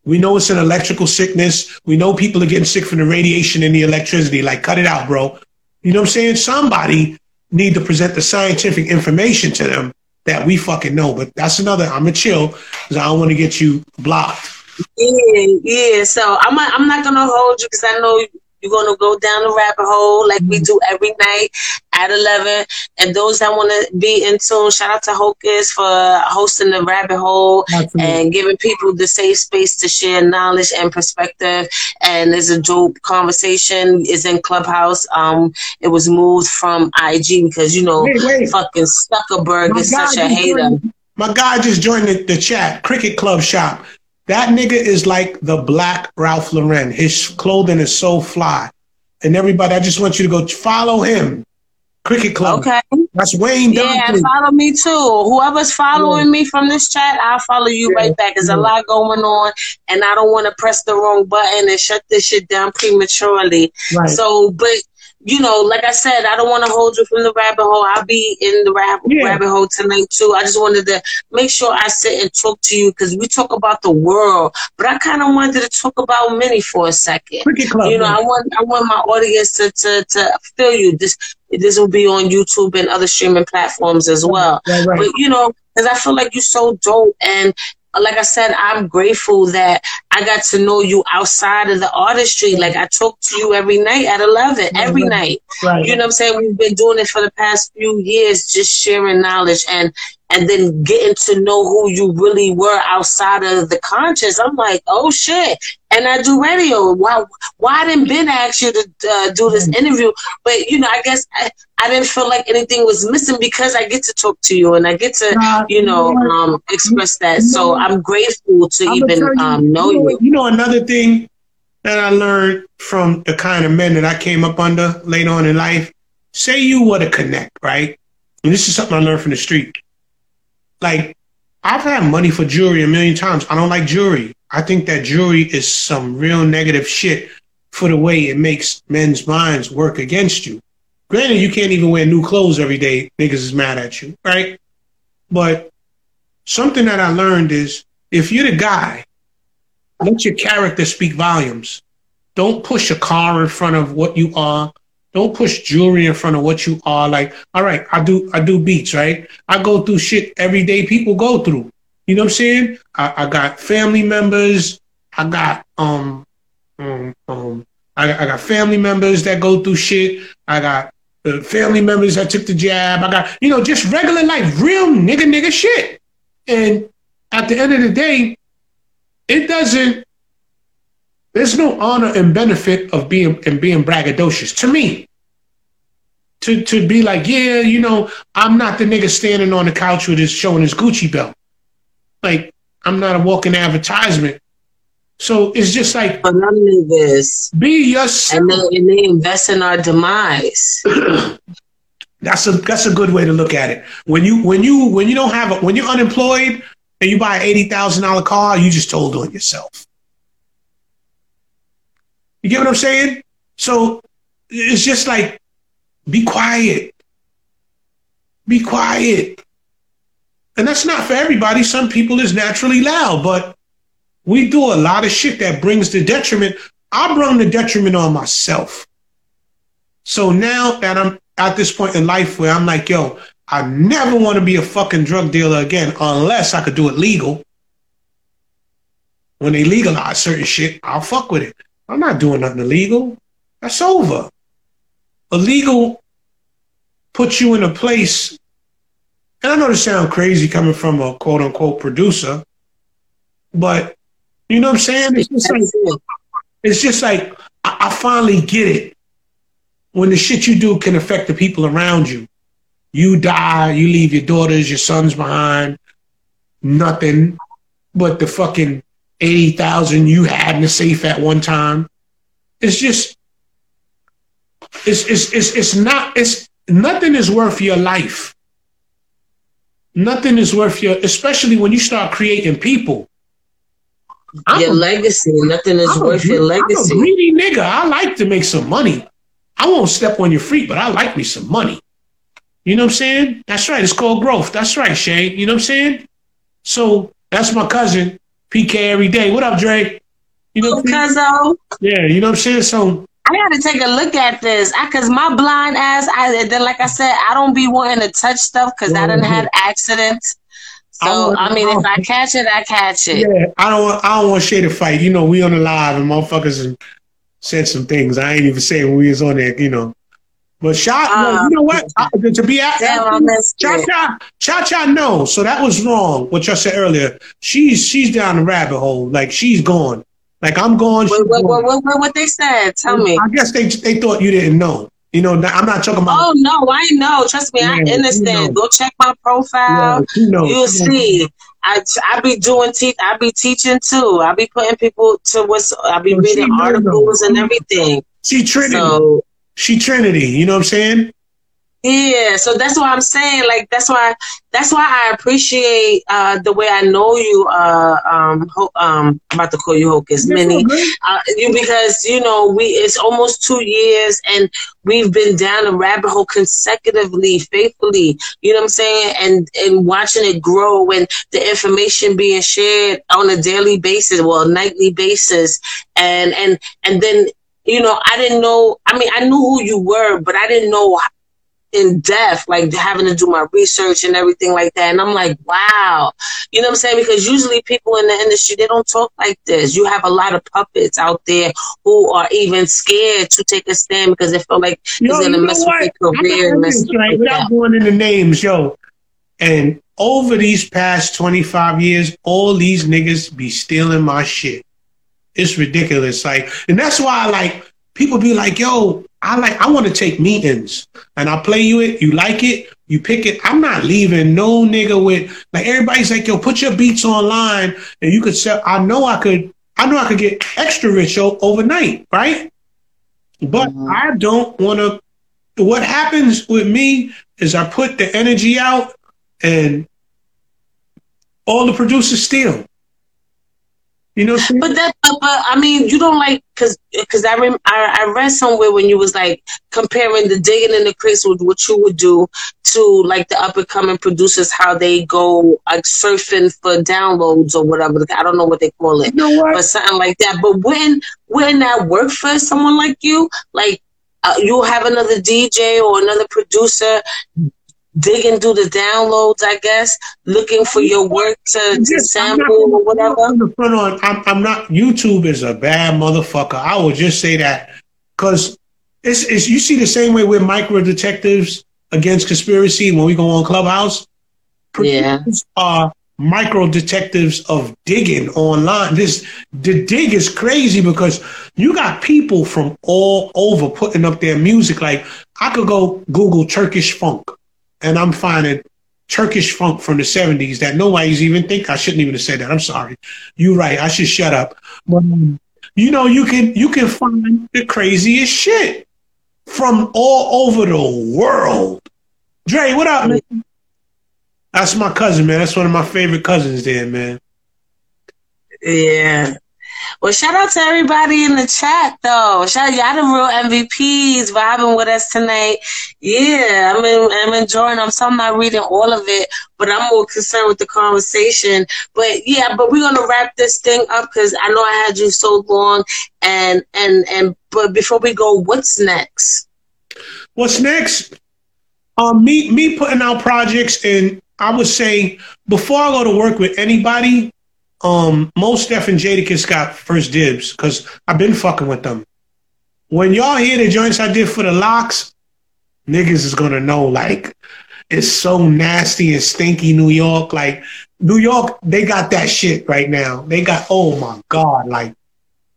Speaker 2: We know it's an electrical sickness. We know people are getting sick from the radiation and the electricity. Like, cut it out, bro. You know what I'm saying? Somebody need to present the scientific information to them that we fucking know. But that's another. I'm gonna chill because I don't want to get you blocked.
Speaker 1: Yeah, yeah. So I'm not, I'm not gonna hold you because I know you're gonna go down the rabbit hole like we do every night at eleven. And those that want to be in tune, shout out to Hocus for hosting the rabbit hole Absolutely. and giving people the safe space to share knowledge and perspective. And it's a dope conversation. It's in Clubhouse. Um, it was moved from IG because you know, wait, wait. fucking Zuckerberg My is such a hater.
Speaker 2: Joined, my guy just joined the, the chat. Cricket Club Shop. That nigga is like the black Ralph Lauren. His clothing is so fly. And everybody, I just want you to go follow him. Cricket Club.
Speaker 1: Okay.
Speaker 2: That's Wayne
Speaker 1: Yeah, follow me too. Whoever's following yeah. me from this chat, I'll follow you yeah. right back. There's yeah. a lot going on, and I don't want to press the wrong button and shut this shit down prematurely. Right. So, but you know, like I said, I don't want to hold you from the rabbit hole. I'll be in the rab- yeah. rabbit hole tonight too. I just wanted to make sure I sit and talk to you because we talk about the world, but I kind of wanted to talk about Minnie for a second. Club, you know, I want I want my audience to, to to feel you. This this will be on YouTube and other streaming platforms as well. Right, right. But you know, because I feel like you're so dope and like I said, I'm grateful that I got to know you outside of the artistry. Like I talk to you every night at 11, mm-hmm. every right. night. Right. You know what I'm saying? We've been doing it for the past few years, just sharing knowledge and, and then getting to know who you really were outside of the conscious. I'm like, oh shit. And I do radio. Why, why didn't Ben ask you to uh, do this mm. interview? But, you know, I guess I, I didn't feel like anything was missing because I get to talk to you and I get to, you know, um, express that. So I'm grateful to even um, know you.
Speaker 2: You know, another thing that I learned from the kind of men that I came up under later on in life, say you were to connect, right? And this is something I learned from the street like I've had money for jewelry a million times. I don't like jewelry. I think that jewelry is some real negative shit for the way it makes men's minds work against you. Granted, you can't even wear new clothes every day. Niggas is mad at you, right? But something that I learned is if you're the guy, let your character speak volumes. Don't push a car in front of what you are. Don't push jewelry in front of what you are. Like, all right, I do I do beats, right? I go through shit every day people go through. You know what I'm saying? I, I got family members. I got um um um I, I got family members that go through shit. I got uh, family members that took the jab. I got you know just regular life, real nigga nigga shit. And at the end of the day, it doesn't there's no honor and benefit of being and being braggadocious to me. To to be like, yeah, you know, I'm not the nigga standing on the couch with his showing his Gucci belt. Like, I'm not a walking advertisement. So it's just like
Speaker 1: none of this.
Speaker 2: Be yourself.
Speaker 1: And they, and they invest in our demise.
Speaker 2: that's a that's a good way to look at it. When you when you when you don't have a when you're unemployed and you buy an eighty thousand dollar car, you just told on yourself. You get what I'm saying? So it's just like, be quiet. Be quiet. And that's not for everybody. Some people is naturally loud, but we do a lot of shit that brings the detriment. I brought the detriment on myself. So now that I'm at this point in life where I'm like, yo, I never want to be a fucking drug dealer again unless I could do it legal. When they legalize certain shit, I'll fuck with it. I'm not doing nothing illegal. That's over. Illegal puts you in a place, and I know this sounds crazy coming from a quote unquote producer, but you know what I'm saying? It's just like, it's just like I, I finally get it. When the shit you do can affect the people around you. You die, you leave your daughters, your sons behind, nothing but the fucking 80,000 you had in the safe at one time. It's just, it's, it's, it's, it's not, it's, nothing is worth your life. Nothing is worth your, especially when you start creating people.
Speaker 1: I'm your a, legacy. Nothing is I'm worth a, your legacy.
Speaker 2: I'm a greedy nigga. I like to make some money. I won't step on your feet, but I like me some money. You know what I'm saying? That's right. It's called growth. That's right, Shay. You know what I'm saying? So that's my cousin. PK every day. What up, Dre?
Speaker 1: You know, Cuzzo.
Speaker 2: Yeah, you know what I'm saying? So
Speaker 1: I got to take a look at this because my blind ass. I then, like I said, I don't be wanting to touch stuff because I didn't have accidents. So I, I mean, if I catch it, I catch it.
Speaker 2: Yeah, I don't. I don't want Shay to fight. You know, we on the live and motherfuckers said some things I ain't even saying when we was on there. You know, but shot. Uh, you know what? Uh, to be asked, cha cha cha cha. No, so that was wrong. What y'all said earlier. She's she's down the rabbit hole. Like she's gone. Like I'm gone.
Speaker 1: What, what, what, what, what they said? Tell me.
Speaker 2: I guess they they thought you didn't know. You know, I'm not talking about.
Speaker 1: Oh no, I know. Trust me, I understand. Go check my profile. Yeah, you know, You'll see. I I be doing teach. I be teaching too. I be putting people to what's. I be reading articles and everything.
Speaker 2: She Trinity. So, she Trinity. You know what I'm saying?
Speaker 1: Yeah, so that's why I'm saying, like, that's why, that's why I appreciate uh, the way I know you. Uh, um, ho- um, I'm about to call you Hocus Mini, uh, you, because you know we it's almost two years and we've been down a rabbit hole consecutively, faithfully. You know what I'm saying, and and watching it grow and the information being shared on a daily basis, well, nightly basis, and and and then you know, I didn't know. I mean, I knew who you were, but I didn't know in depth, like having to do my research and everything like that. And I'm like, wow, you know what I'm saying? Because usually people in the industry, they don't talk like this. You have a lot of puppets out there who are even scared to take a stand because they feel like yo, it's going to mess with their career. And mess
Speaker 2: right, without going into names, yo. And over these past 25 years, all these niggas be stealing my shit. It's ridiculous. Like, and that's why I like, people be like, yo, I like I want to take meetings and I play you it, you like it, you pick it. I'm not leaving no nigga with like everybody's like, yo, put your beats online and you could sell. I know I could I know I could get extra rich overnight, right? But mm-hmm. I don't want to what happens with me is I put the energy out and all the producers steal. You know,
Speaker 1: but that, but, but, I mean, you don't like because because I, rem, I I read somewhere when you was like comparing the digging in the crates with what you would do to like the up and coming producers how they go like surfing for downloads or whatever. I don't know what they call it,
Speaker 2: you know
Speaker 1: but something like that. But when when that work for someone like you, like uh, you have another DJ or another producer digging through the downloads, I guess, looking for your work to, to sample not, or whatever.
Speaker 2: On, I'm, I'm not. YouTube is a bad motherfucker. I will just say that because it's, it's you see the same way with micro detectives against conspiracy when we go on Clubhouse.
Speaker 1: Yeah,
Speaker 2: are micro detectives of digging online. This the dig is crazy because you got people from all over putting up their music. Like I could go Google Turkish funk and I'm finding Turkish funk from the 70s that nobody's even think I shouldn't even have said that. I'm sorry. You're right. I should shut up. But um, you know, you can you can find the craziest shit from all over the world. Dre, what up, man? That's my cousin, man. That's one of my favorite cousins there, man.
Speaker 1: Yeah. Well, shout out to everybody in the chat, though. Shout out y'all the real MVPs vibing with us tonight. Yeah, I'm in, I'm enjoying them. So I'm not reading all of it, but I'm more concerned with the conversation. But yeah, but we're gonna wrap this thing up because I know I had you so long. And and and but before we go, what's next?
Speaker 2: What's next? Um, me me putting out projects, and I would say before I go to work with anybody, um, Mos Def and Jadakiss got first dibs because I've been fucking with them. When y'all hear the joints I did for the LOX, niggas is gonna know like it's so nasty and stinky New York. Like New York, they got that shit right now. They got oh my god, like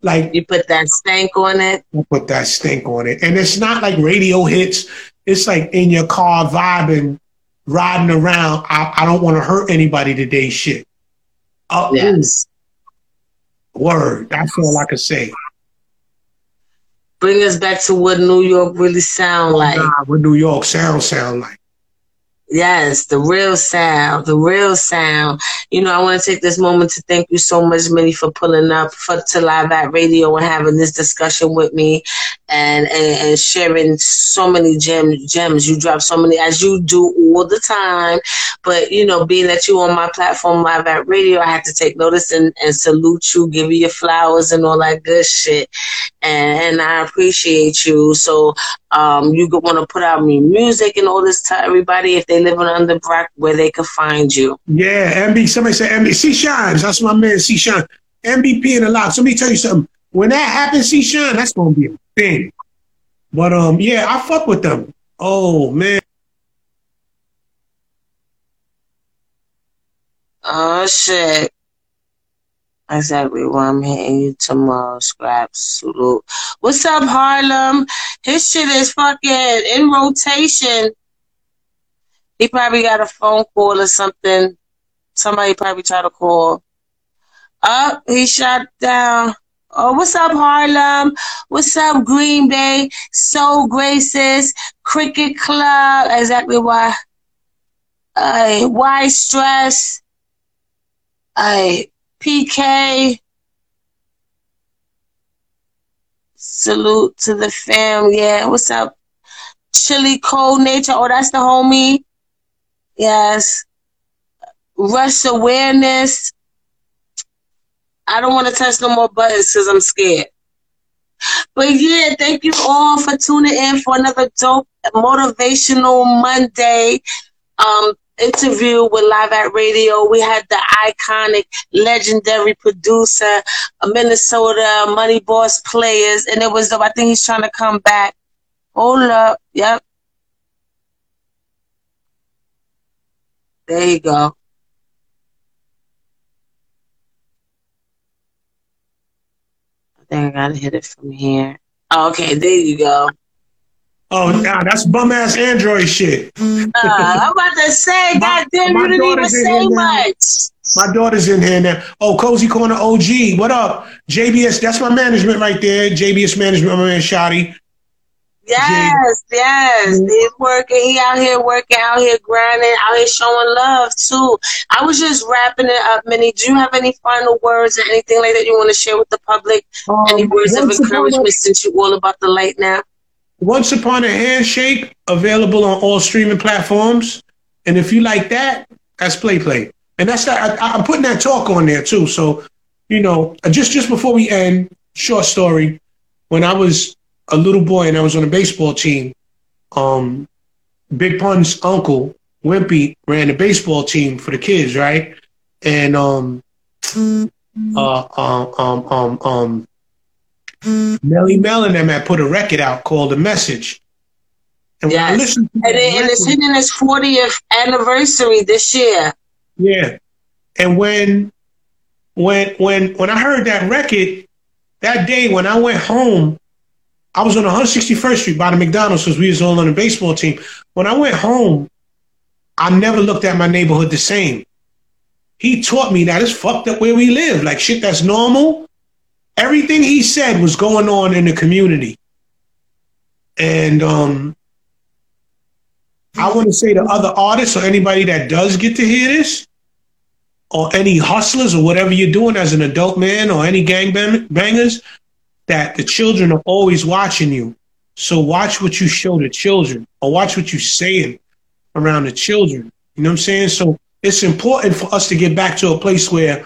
Speaker 2: like
Speaker 1: you put that stank on it.
Speaker 2: You put that stink on it, and it's not like radio hits. It's like in your car vibing, riding around. I, I don't want to hurt anybody today. Shit.
Speaker 1: Oh, yes.
Speaker 2: Word. That's all I can say.
Speaker 1: Bring us back to what New York really sound oh, like.
Speaker 2: Nah, what New York sound sound like.
Speaker 1: Yes, the real sound, the real sound. You know, I want to take this moment to thank you so much, Minnie, for pulling up for to live at radio and having this discussion with me, and and, and sharing so many gems. Gems you drop so many as you do all the time. But you know, being that you on my platform, live at radio, I had to take notice and, and salute you, give you your flowers and all that good shit. And, and I appreciate you. So um, you want to put out me music and all this to everybody if they live in under Brock where they could find you.
Speaker 2: Yeah, MB. Somebody said MB. C Shines. That's my man. C Shine. MVP in a lot. So let me tell you something. When that happens, C Shine, that's gonna be a thing. But um, yeah, I fuck with them. Oh man.
Speaker 1: Oh shit. Exactly why I'm hitting you tomorrow, Scrap Salute. What's up, Harlem? His shit is fucking in rotation. He probably got a phone call or something. Somebody probably tried to call. Up, oh, he shot down. Oh, what's up, Harlem? What's up, Green Bay? Soul Graces, Cricket Club. Exactly why. Uh, why stress? I PK. Salute to the fam. Yeah, what's up? Chili Cold Nature. Oh, that's the homie. Yes. Rush awareness. I don't want to touch no more buttons because I'm scared. But yeah, thank you all for tuning in for another dope motivational Monday. Um, interview with Live at Radio. We had the iconic, legendary producer, Minnesota Money Boss Players, and it was. I think he's trying to come back. Hold up. Yep. There you go. I think I gotta hit it from here. Oh, okay, there you go.
Speaker 2: Oh, nah, that's bum ass Android shit.
Speaker 1: uh, I'm about to say, God damn, you didn't even say much.
Speaker 2: My daughter's in here now. Oh, Cozy Corner OG, what up? JBS, that's my management right there. JBS management, my man Shotty.
Speaker 1: Yes, yes. Mm-hmm. He's working. He out here working, out here grinding, out here showing love too. I was just wrapping it up, Minnie. Do you have any final words or anything like that you want to share with the public? Um, any words of encouragement a, since you're all about the light now?
Speaker 2: Once Upon a Handshake, available on all streaming platforms. And if you like that, that's Play Play. And that's that. I, I'm putting that talk on there too. So, you know, just just before we end, short story. When I was a little boy and I was on a baseball team, um, Big Pun's uncle Wimpy ran the baseball team for the kids, right? And um, uh, um, um, um, um, Melle Mel and them had put a record out called "The Message."
Speaker 1: And yes. when I listened to and, it, and it's hitting its 40th anniversary this year.
Speaker 2: Yeah, and when when when when I heard that record that day, when I went home, I was on 161st Street by the McDonald's because we was all on the baseball team. When I went home, I never looked at my neighborhood the same. He taught me that it's fucked up where we live. Like shit that's normal everything he said was going on in the community. And um, I want to say to other artists or anybody that does get to hear this, or any hustlers or whatever you're doing as an adult man or any gang bangers, that the children are always watching you. So watch what you show the children or watch what you're saying around the children. You know what I'm saying? So it's important for us to get back to a place where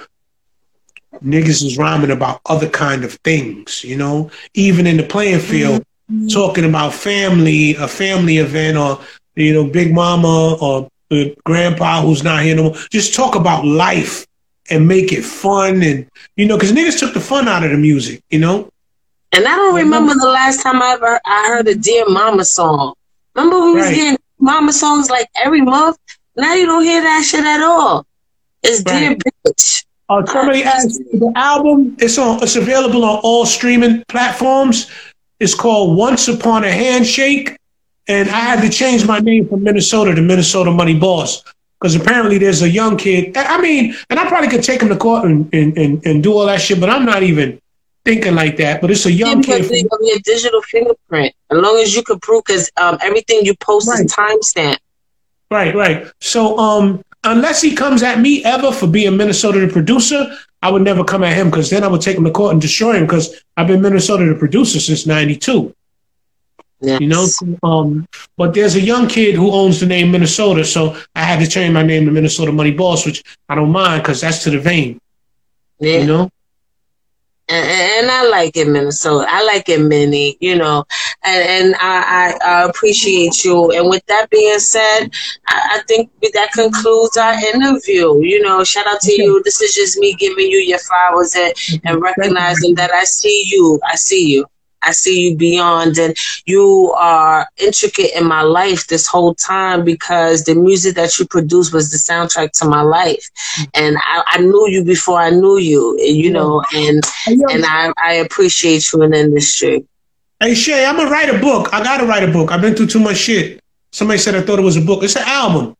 Speaker 2: niggas is rhyming about other kind of things, you know, even in the playing field, mm-hmm. talking about family, a family event, or you know, Big Mama or Grandpa who's not here no more. Just talk about life and make it fun, and you know, because niggas took the fun out of the music, you know.
Speaker 1: And I don't remember the last time I ever I heard a Dear Mama song. Remember we was right. getting Mama songs like every month. Now you don't hear that shit at all. It's right. Dear Bitch.
Speaker 2: Uh, somebody asked the album. It's on. It's available on all streaming platforms. It's called Once Upon a Handshake, and I had to change my name from Minnesota to Minnesota Money Boss because apparently there's a young kid. I mean, and I probably could take him to court and, and, and, and do all that shit, but I'm not even thinking like that. But it's a young kid.
Speaker 1: From, your digital fingerprint, as long as you can prove, because um, everything you post right. is timestamped.
Speaker 2: Right, right. So um unless he comes at me ever for being Minnesota the producer, I would never come at him because then I would take him to court and destroy him because I've been Minnesota the producer since '92. Yes. You know, um, but there's a young kid who owns the name Minnesota, so I had to change my name to Minnesota Money Boss, which I don't mind because that's to the vein. Yeah. You know,
Speaker 1: and, and, I like it, Minnesota. I like it, Minnie. You know, and, and I, I, I, appreciate you. And with that being said, I, I, think that concludes our interview. You know, shout out to okay. you. This is just me giving you your flowers and, and recognizing that I see you. I see you. I see you beyond, and you are intricate in my life this whole time because the music that you produced was the soundtrack to my life, and I, I knew you before I knew you, you know, and and I, I appreciate you in the industry.
Speaker 2: Hey Shay, I'm gonna write a book. I gotta write a book. I've been through too much shit. Somebody said I thought it was a book. It's an album.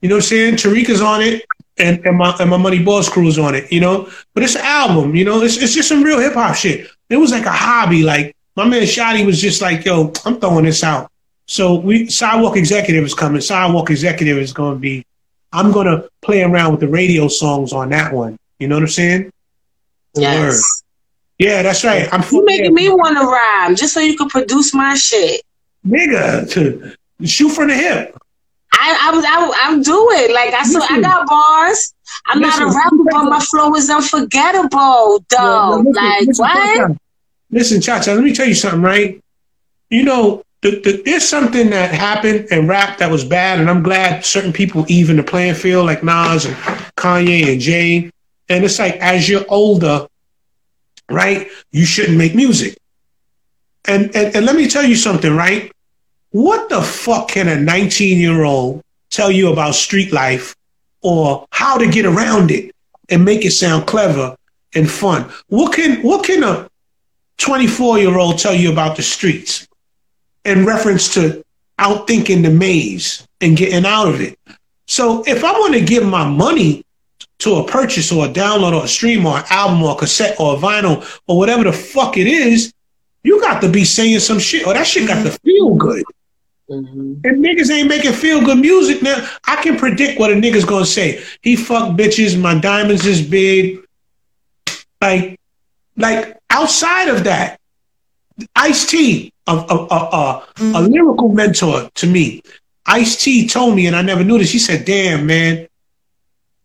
Speaker 2: You know what I'm saying? Tarika's on it and, and my and my Money Boss crew is on it, you know. But it's an album, you know. It's it's just some real hip hop shit. It was like a hobby. Like my man Shotty was just like, yo, I'm throwing this out. So we Sidewalk Executive is coming. Sidewalk Executive is going to be. I'm going to play around with the radio songs on that one. You know what I'm saying?
Speaker 1: Yes. Word.
Speaker 2: Yeah, that's right. I'm
Speaker 1: you making me want to rhyme just so you can produce my shit.
Speaker 2: Nigga, to shoot from the hip.
Speaker 1: I, I was I, am doing like I saw I got bars. I'm listen, not a rapper, but my flow is unforgettable, though. listen, like listen, what?
Speaker 2: Listen, Chacha, let me tell you something, right? You know, the, the, there's something that happened in rap that was bad, and I'm glad certain people even the playing field, like Nas and Kanye and Jay. And it's like, as you're older, right, you shouldn't make music. And, and, and let me tell you something, right? What the fuck can a 19 year old tell you about street life or how to get around it and make it sound clever and fun? What can what can a 24 year old tell you about the streets in reference to outthinking the maze and getting out of it. So if I want to give my money to a purchase or a download or a stream or an album or a cassette or a vinyl or whatever the fuck it is, you got to be saying some shit or that shit got to feel good. Mm-hmm. And niggas ain't making feel good music now. I can predict what a nigga's gonna say. He fuck bitches, my diamonds is big. Like, like outside of that, Ice T, a, a, a, a, mm-hmm. lyrical mentor to me, Ice T told me, and I never knew this. He said, "Damn, man,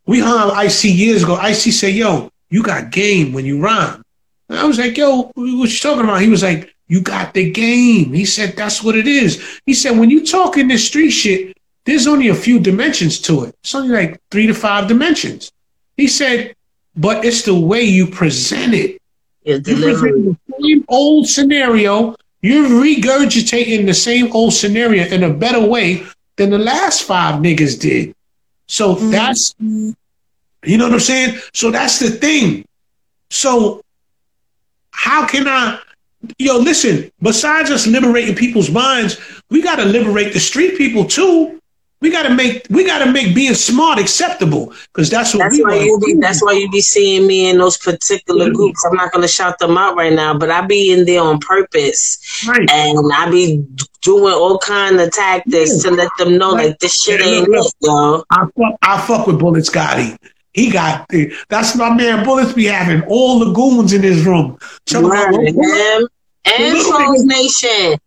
Speaker 2: we hung out Ice T years ago." Ice T said, "Yo, you got game when you rhyme." And I was like, "Yo, what you talking about?" He was like, "You got the game." He said, "That's what it is." He said, "When you talk in this street shit, there's only a few dimensions to it. It's only like three to five dimensions." He said, "But it's the way you present it." You're the same old scenario. You're regurgitating the same old scenario in a better way than the last five niggas did. So mm-hmm. that's, you know what I'm saying? So that's the thing. So how can I, yo, listen, besides us liberating people's minds, we got to liberate the street people too. We gotta make we gotta make being smart acceptable because that's what
Speaker 1: that's why you be, That's why you be seeing me in those particular mm-hmm. groups. I'm not gonna shout them out right now, but I be in there on purpose, right. and I be doing all kind of tactics yeah. to let them know like this shit yeah, ain't look, yo.
Speaker 2: I fuck, I fuck with Bullet Scotty. He got that's my man. Bullets be having all the goons in his room.
Speaker 1: Right, him and Trolls Nation.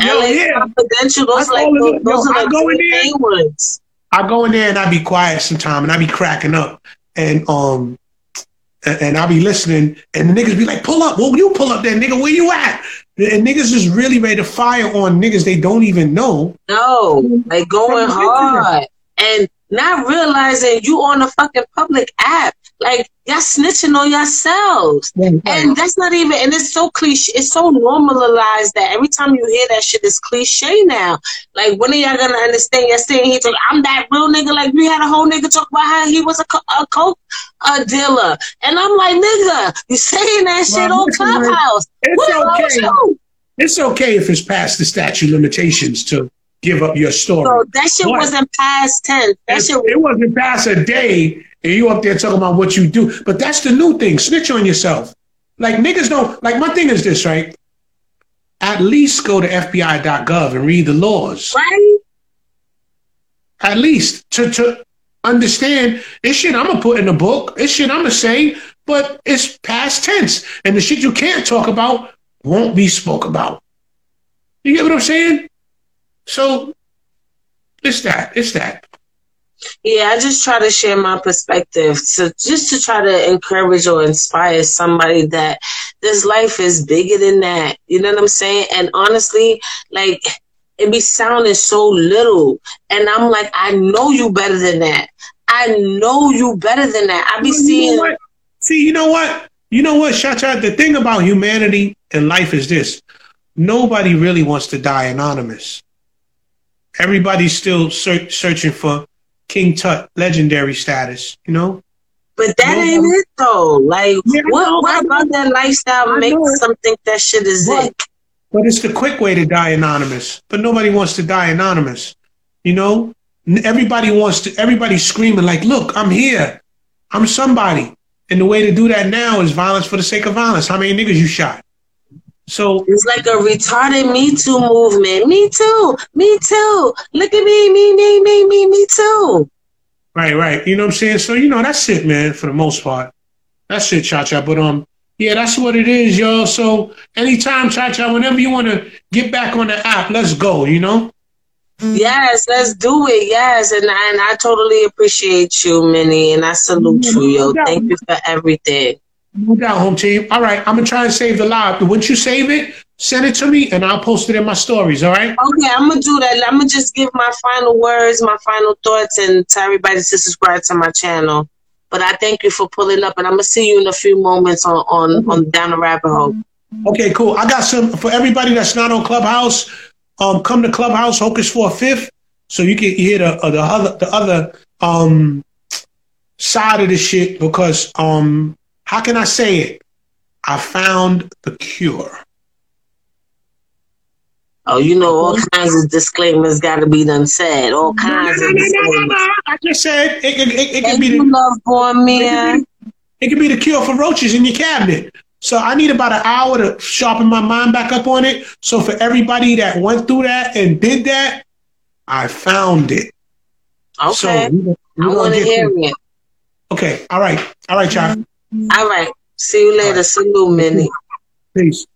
Speaker 1: LA yeah. Confidential. Those like those, those are like the main ones.
Speaker 2: I go in there and I be quiet sometime and I be cracking up and um and, and I be listening and the niggas be like, pull up, well you pull up there, nigga, where you at? And niggas is really ready to fire on niggas they don't even know.
Speaker 1: No, like going hard and not realizing you on a fucking public app. Like y'all snitching on yourselves. And that's not even and it's so cliche it's so normalized that every time you hear that shit it's cliche now. Like when are y'all gonna understand you're saying here I'm that real nigga like we had a whole nigga talk about how he was a, a coke a dealer. And I'm like, nigga, you saying that well, shit on Clubhouse. It's what
Speaker 2: okay. It's okay if it's past the statute limitations to give up your story.
Speaker 1: So that shit but wasn't past tense. That shit
Speaker 2: it wasn't past a day and you up there talking about what you do. But that's the new thing. Snitch on yourself. Like niggas don't like my thing is this, right? At least go to FBI.gov and read the laws.
Speaker 1: Right.
Speaker 2: at least to to understand this shit I'm gonna put in the book, this shit I'm gonna say, but it's past tense. And the shit you can't talk about won't be spoke about. You get what I'm saying? So it's that. It's that.
Speaker 1: Yeah, I just try to share my perspective to just to try to encourage or inspire somebody that this life is bigger than that. You know what I'm saying? And honestly, like it be sounding so little. And I'm like, I know you better than that. I know you better than that. I be seeing.
Speaker 2: You know See, you know what? You know what, Chacha? The thing about humanity and life is this: nobody really wants to die anonymous. Everybody's still searching for King Tut legendary status. You know.
Speaker 1: But that nobody. ain't it though. Like, yeah, what, know, what about that lifestyle makes some think that shit is but, it?
Speaker 2: But it's the quick way to die anonymous. But nobody wants to die anonymous. You know, everybody wants to. Everybody's screaming like, "Look, I'm here. I'm somebody." And the way to do that now is violence for the sake of violence. How many niggas you shot? So
Speaker 1: it's like a retarded Me Too movement. Me too. Me too. Look at me. Me. Me. Me. Me. Me too.
Speaker 2: Right. Right. You know what I'm saying? So you know that's it, man. For the most part, that's it, cha cha. But um, yeah, that's what it is, y'all. So anytime, Cha Cha, whenever you want to get back on the app, let's go, you know?
Speaker 1: Yes, let's do it. Yes. And, and I totally appreciate you, Minnie, and I salute you, yo. Thank you for everything.
Speaker 2: No doubt, home team. All right, I'm gonna try and save the live. Once you save it, send it to me, and I'll post it in my stories. All right?
Speaker 1: Okay, I'm gonna do that. I'm gonna just give my final words, my final thoughts, and tell everybody to subscribe to my channel. But I thank you for pulling up, and I'm gonna see you in a few moments on on, mm-hmm. on down the rabbit hole.
Speaker 2: Okay, cool. I got some for everybody that's not on Clubhouse. Um, come to Clubhouse Hocus for a fifth, so you can hear the uh, the other the other um side of the shit. Because um, how can I say it? I found the cure.
Speaker 1: Oh, you know, all kinds of disclaimers got to be done said. All kinds no, no, of disclaimers. No,
Speaker 2: I just said it, it, it, it
Speaker 1: can
Speaker 2: be
Speaker 1: the love born man.
Speaker 2: It could be the cure for roaches in your cabinet. So I need about an hour to sharpen my mind back up on it. So for everybody that went through that and did that, I found it.
Speaker 1: Okay. So we, we I want to hear it.
Speaker 2: Okay. All right. All right, y'all. Mm-hmm.
Speaker 1: All right. See you later. Right. Salute, Minnie.
Speaker 2: Peace.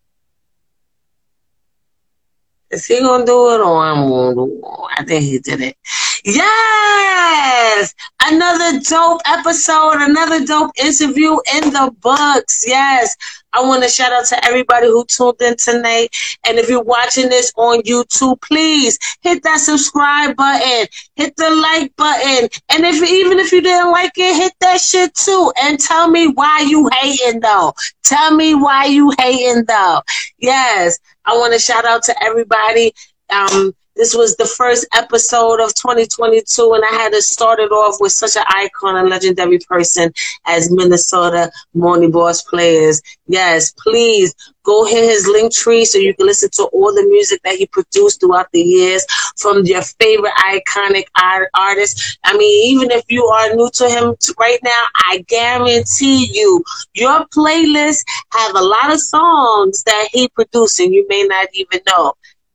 Speaker 1: Is he gonna do it or I'm gonna do it? I think he did it. Yes! Another dope episode, another dope interview in the books. Yes. I want to shout out to everybody who tuned in tonight. And if you're watching this on YouTube, please hit that subscribe button, hit the like button. And if even if you didn't like it, hit that shit too. And tell me why you hating though. Tell me why you hating though. Yes. I want to shout out to everybody. Um, this was the first episode of 2022, and I had to start it off with such an icon and legendary person as Minnesota Money Boss Players. Yes, please go hit his link tree so you can listen to all the music that he produced throughout the years from your favorite iconic art- artists. I mean, even if you are new to him right now, I guarantee you, your playlist have a lot of songs that he produced and you may not even know.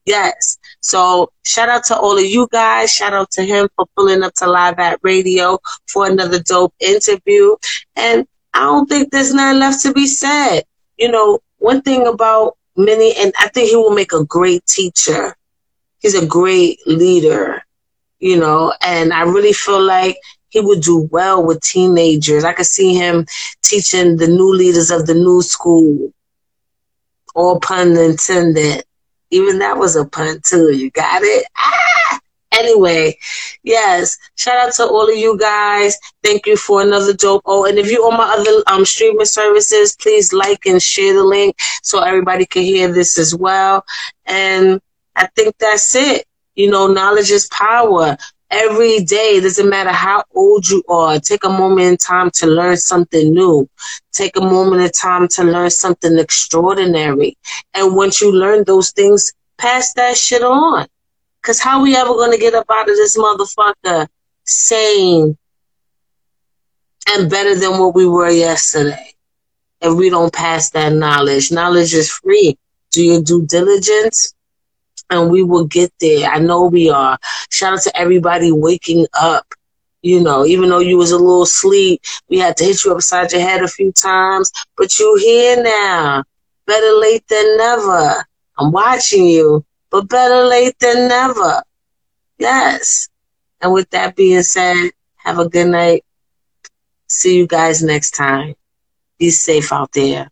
Speaker 1: Yes. So shout out to all of you guys. Shout out to him for pulling up to Live at Radio for another dope interview. And I don't think there's nothing left to be said. You know, one thing about Minnie, and I think he will make a great teacher. He's a great leader, you know, and I really feel like he would do well with teenagers. I could see him teaching the new leaders of the new school. All pun intended. Even that was a pun too. You got it? Ah! Anyway, yes. Shout out to all of you guys. Thank you for another dope. Oh, and if you're on my other um streaming services, please like and share the link so everybody can hear this as well. And I think that's it. You know, knowledge is power every day. Doesn't matter how old you are. Take a moment in time to learn something new. Take a moment in time to learn something extraordinary. And once you learn those things, pass that shit on. Cause how we ever gonna get up out of this motherfucker sane and better than what we were yesterday? If we don't pass that knowledge, knowledge is free. Do your due diligence and we will get there. I know we are. Shout out to everybody waking up. You know, even though you was a little asleep, we had to hit you upside your head a few times, but you here now. Better late than never. I'm watching you, but better late than never. Yes. And with that being said, have a good night. See you guys next time. Be safe out there.